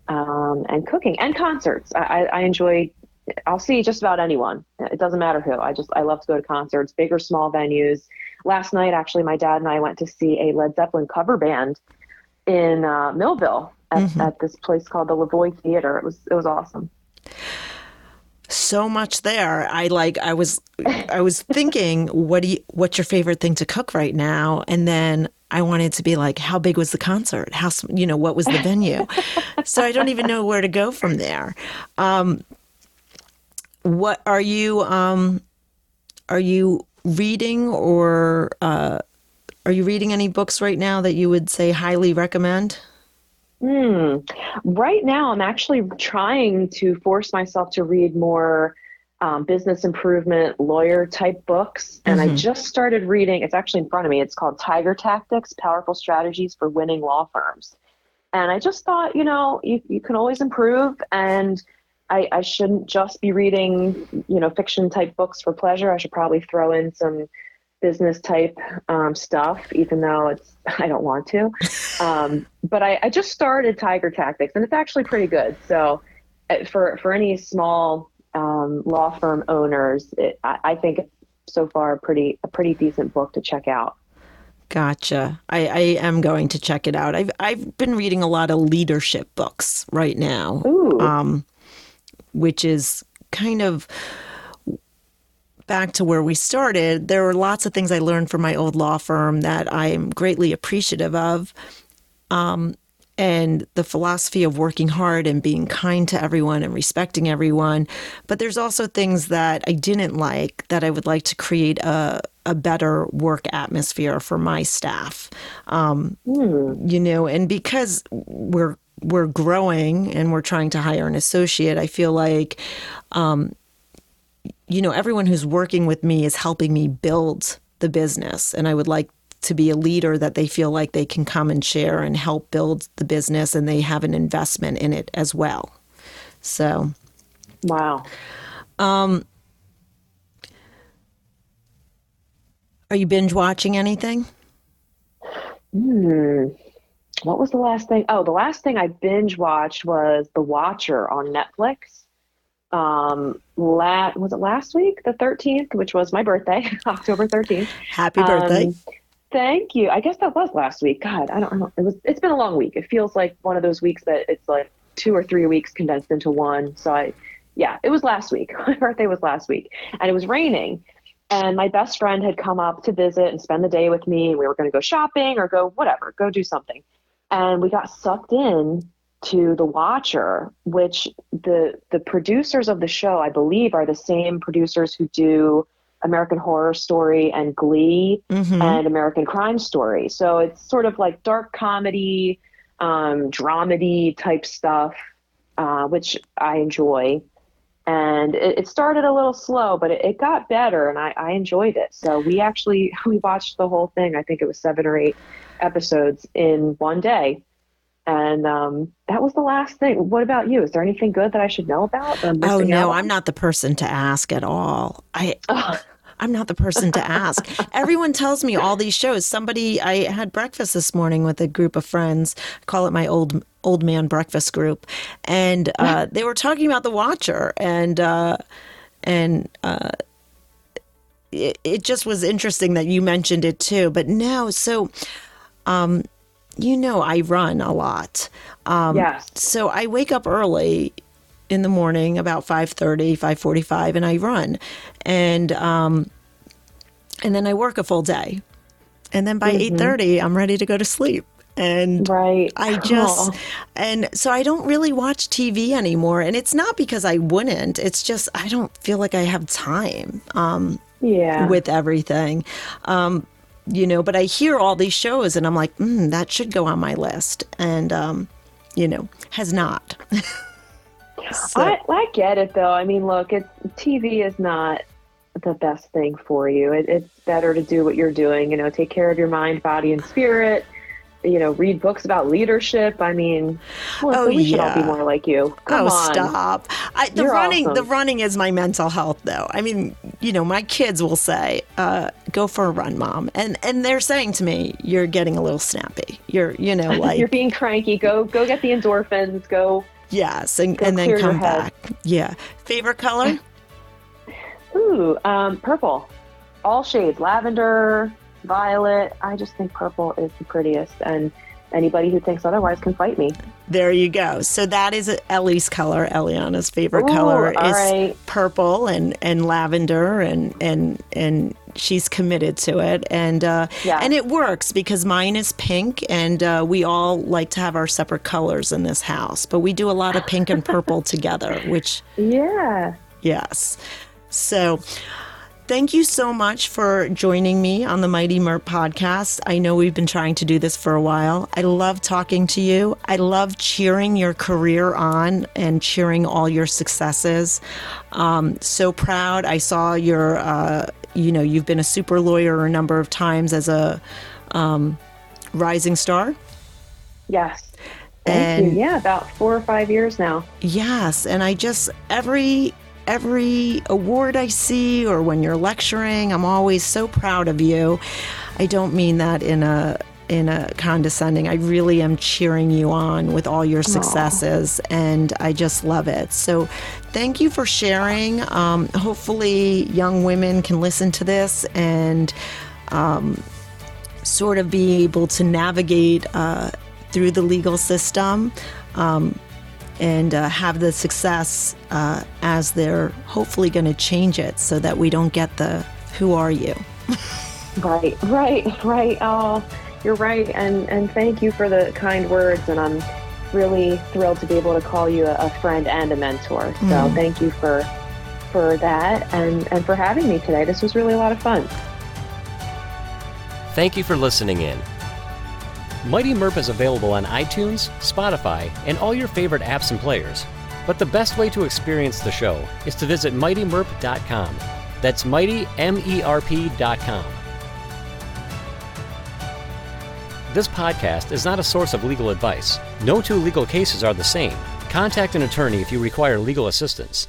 A: um, and cooking and concerts. I, I enjoy, I'll see just about anyone. It doesn't matter who. I just, I love to go to concerts, big or small venues last night, actually, my dad and I went to see a Led Zeppelin cover band in uh, Millville at, mm-hmm. at this place called the Levoy Theater. It was it was awesome
C: so much there. I like I was I was thinking what do you what's your favorite thing to cook right now? And then I wanted to be like how big was the concert? How you know what was the venue? <laughs> so I don't even know where to go from there. Um, what are you um, are you reading or uh, are you reading any books right now that you would say highly recommend?
A: Hmm. Right now, I'm actually trying to force myself to read more um, business improvement lawyer type books. And mm-hmm. I just started reading, it's actually in front of me. It's called Tiger Tactics Powerful Strategies for Winning Law Firms. And I just thought, you know, you, you can always improve. And I, I shouldn't just be reading, you know, fiction type books for pleasure. I should probably throw in some business type um, stuff, even though it's <laughs> I don't want to. Um, but I, I, just started Tiger Tactics, and it's actually pretty good. So uh, for for any small um, law firm owners, it, I, I, think so far a pretty a pretty decent book to check out.
C: Gotcha. I, I am going to check it out. I've I've been reading a lot of leadership books right now,
A: um,
C: which is kind of back to where we started, there were lots of things I learned from my old law firm that I am greatly appreciative of. Um, and the philosophy of working hard and being kind to everyone and respecting everyone. But there's also things that I didn't like that I would like to create a, a better work atmosphere for my staff. Um, mm. You know, and because we're we're growing and we're trying to hire an associate, I feel like um, you know, everyone who's working with me is helping me build the business. And I would like to be a leader that they feel like they can come and share and help build the business and they have an investment in it as well. So,
A: wow.
C: Um, are you binge watching anything?
A: Hmm. What was the last thing? Oh, the last thing I binge watched was The Watcher on Netflix. Um la- was it last week? The 13th which was my birthday <laughs> october 13th
C: happy birthday. um,
A: thank you. I guess that was last week. God i don't know it was it's been a long week. It feels like one of those weeks that it's like two or three weeks condensed into one. So i yeah it was last week. <laughs> My birthday was last week. And it was raining. And my best friend had come up to visit and spend the day with me. We were going to go shopping or go whatever go do something and we got sucked in to The Watcher, which the the producers of the show, I believe, are the same producers who do American Horror Story and Glee mm-hmm. and American Crime Story. So it's sort of like dark comedy, um, dramedy type stuff, uh, which I enjoy. And it, it, started a little slow, but it, it got better, and I, I enjoyed it. So we actually <laughs> we watched the whole thing. I think it was seven or eight episodes in one day and um, that was the last thing. What about you? Is there anything good that I should know about?
C: Oh no, I'm not the person to ask at all. I. <laughs> I'm not the person to ask. <laughs> Everyone tells me all these shows. Somebody, I had breakfast this morning with a group of friends. I call it my old old man breakfast group, and uh, they were talking about The Watcher, and uh, and uh, it, it just was interesting that you mentioned it too. But no, so um, you know I run a lot.
A: Um, yes.
C: So I wake up early in the morning about 5.30 5.45 and i run and um, and then i work a full day and then by mm-hmm. 8.30 i'm ready to go to sleep and
A: right.
C: I just oh. and so I don't really watch TV anymore and it's not because I wouldn't it's just I don't feel like I have time um
A: yeah
C: with everything um you know, but I hear all these shows and I'm like, mm, that should go on my list. And, um, you know, has not. <laughs>
A: so. I, I get it though. I mean, look, it's, TV is not the best thing for you. It, it's better to do what you're doing, you know, take care of your mind, body, and spirit you know, read books about leadership. I mean, well, oh, we yeah. should all be more like you. Come
C: oh,
A: on.
C: stop! I, the
A: You're
C: running,
A: awesome.
C: the running is my mental health, though. I mean, you know, my kids will say, uh, "Go for a run, mom," and and they're saying to me, "You're getting a little snappy. You're, you know, <laughs> like
A: you're being cranky. Go, go get the endorphins. Go."
C: Yes, and, and then come back. Yeah. Favorite color? <laughs>
A: Ooh, um, purple. All shades: lavender, violet. I just think purple is the prettiest, and anybody who thinks otherwise can fight me.
C: There you go. So that is Ellie's color. Eliana's favorite
A: Ooh,
C: color is
A: right.
C: purple and, and lavender, and and and she's committed to it, and uh,
A: Yeah.
C: and it works because mine is pink, and uh, we all like to have our separate colors in this house, but we do a lot of pink and purple <laughs> together, which
A: Yeah.
C: Yes. So, thank you so much for joining me on the Mighty Merp podcast. I know we've been trying to do this for a while. I love talking to you. I love cheering your career on and cheering all your successes. Um, so proud. I saw your, uh, you know, you've been a super lawyer a number of times as a um, rising star.
A: Yes. Thank
C: And-
A: you. Yeah, about four or five years now.
C: Yes, and I just every every award I see or when you're lecturing, I'm always so proud of you. I don't mean that in a in a condescending. I really am cheering you on with all your successes, and I just love it. So, thank you for sharing. Um, hopefully, young women can listen to this and um, sort of be able to navigate uh, through the legal system um, and uh, have the success uh, as they're hopefully going to change it so that we don't get the who are you <laughs>
A: Right, right, right. Oh, you're right. And and thank you for the kind words. And I'm really thrilled to be able to call you a, a friend and a mentor. So
C: Mm.
A: thank you for for that and and for having me today. This was really a lot of fun.
B: Thank you for listening in. Mighty Merp is available on iTunes, Spotify, and all your favorite apps and players. But the best way to experience the show is to visit mightymerp.com. That's mightymerp.com. This podcast is not a source of legal advice. No two legal cases are the same. Contact an attorney if you require legal assistance.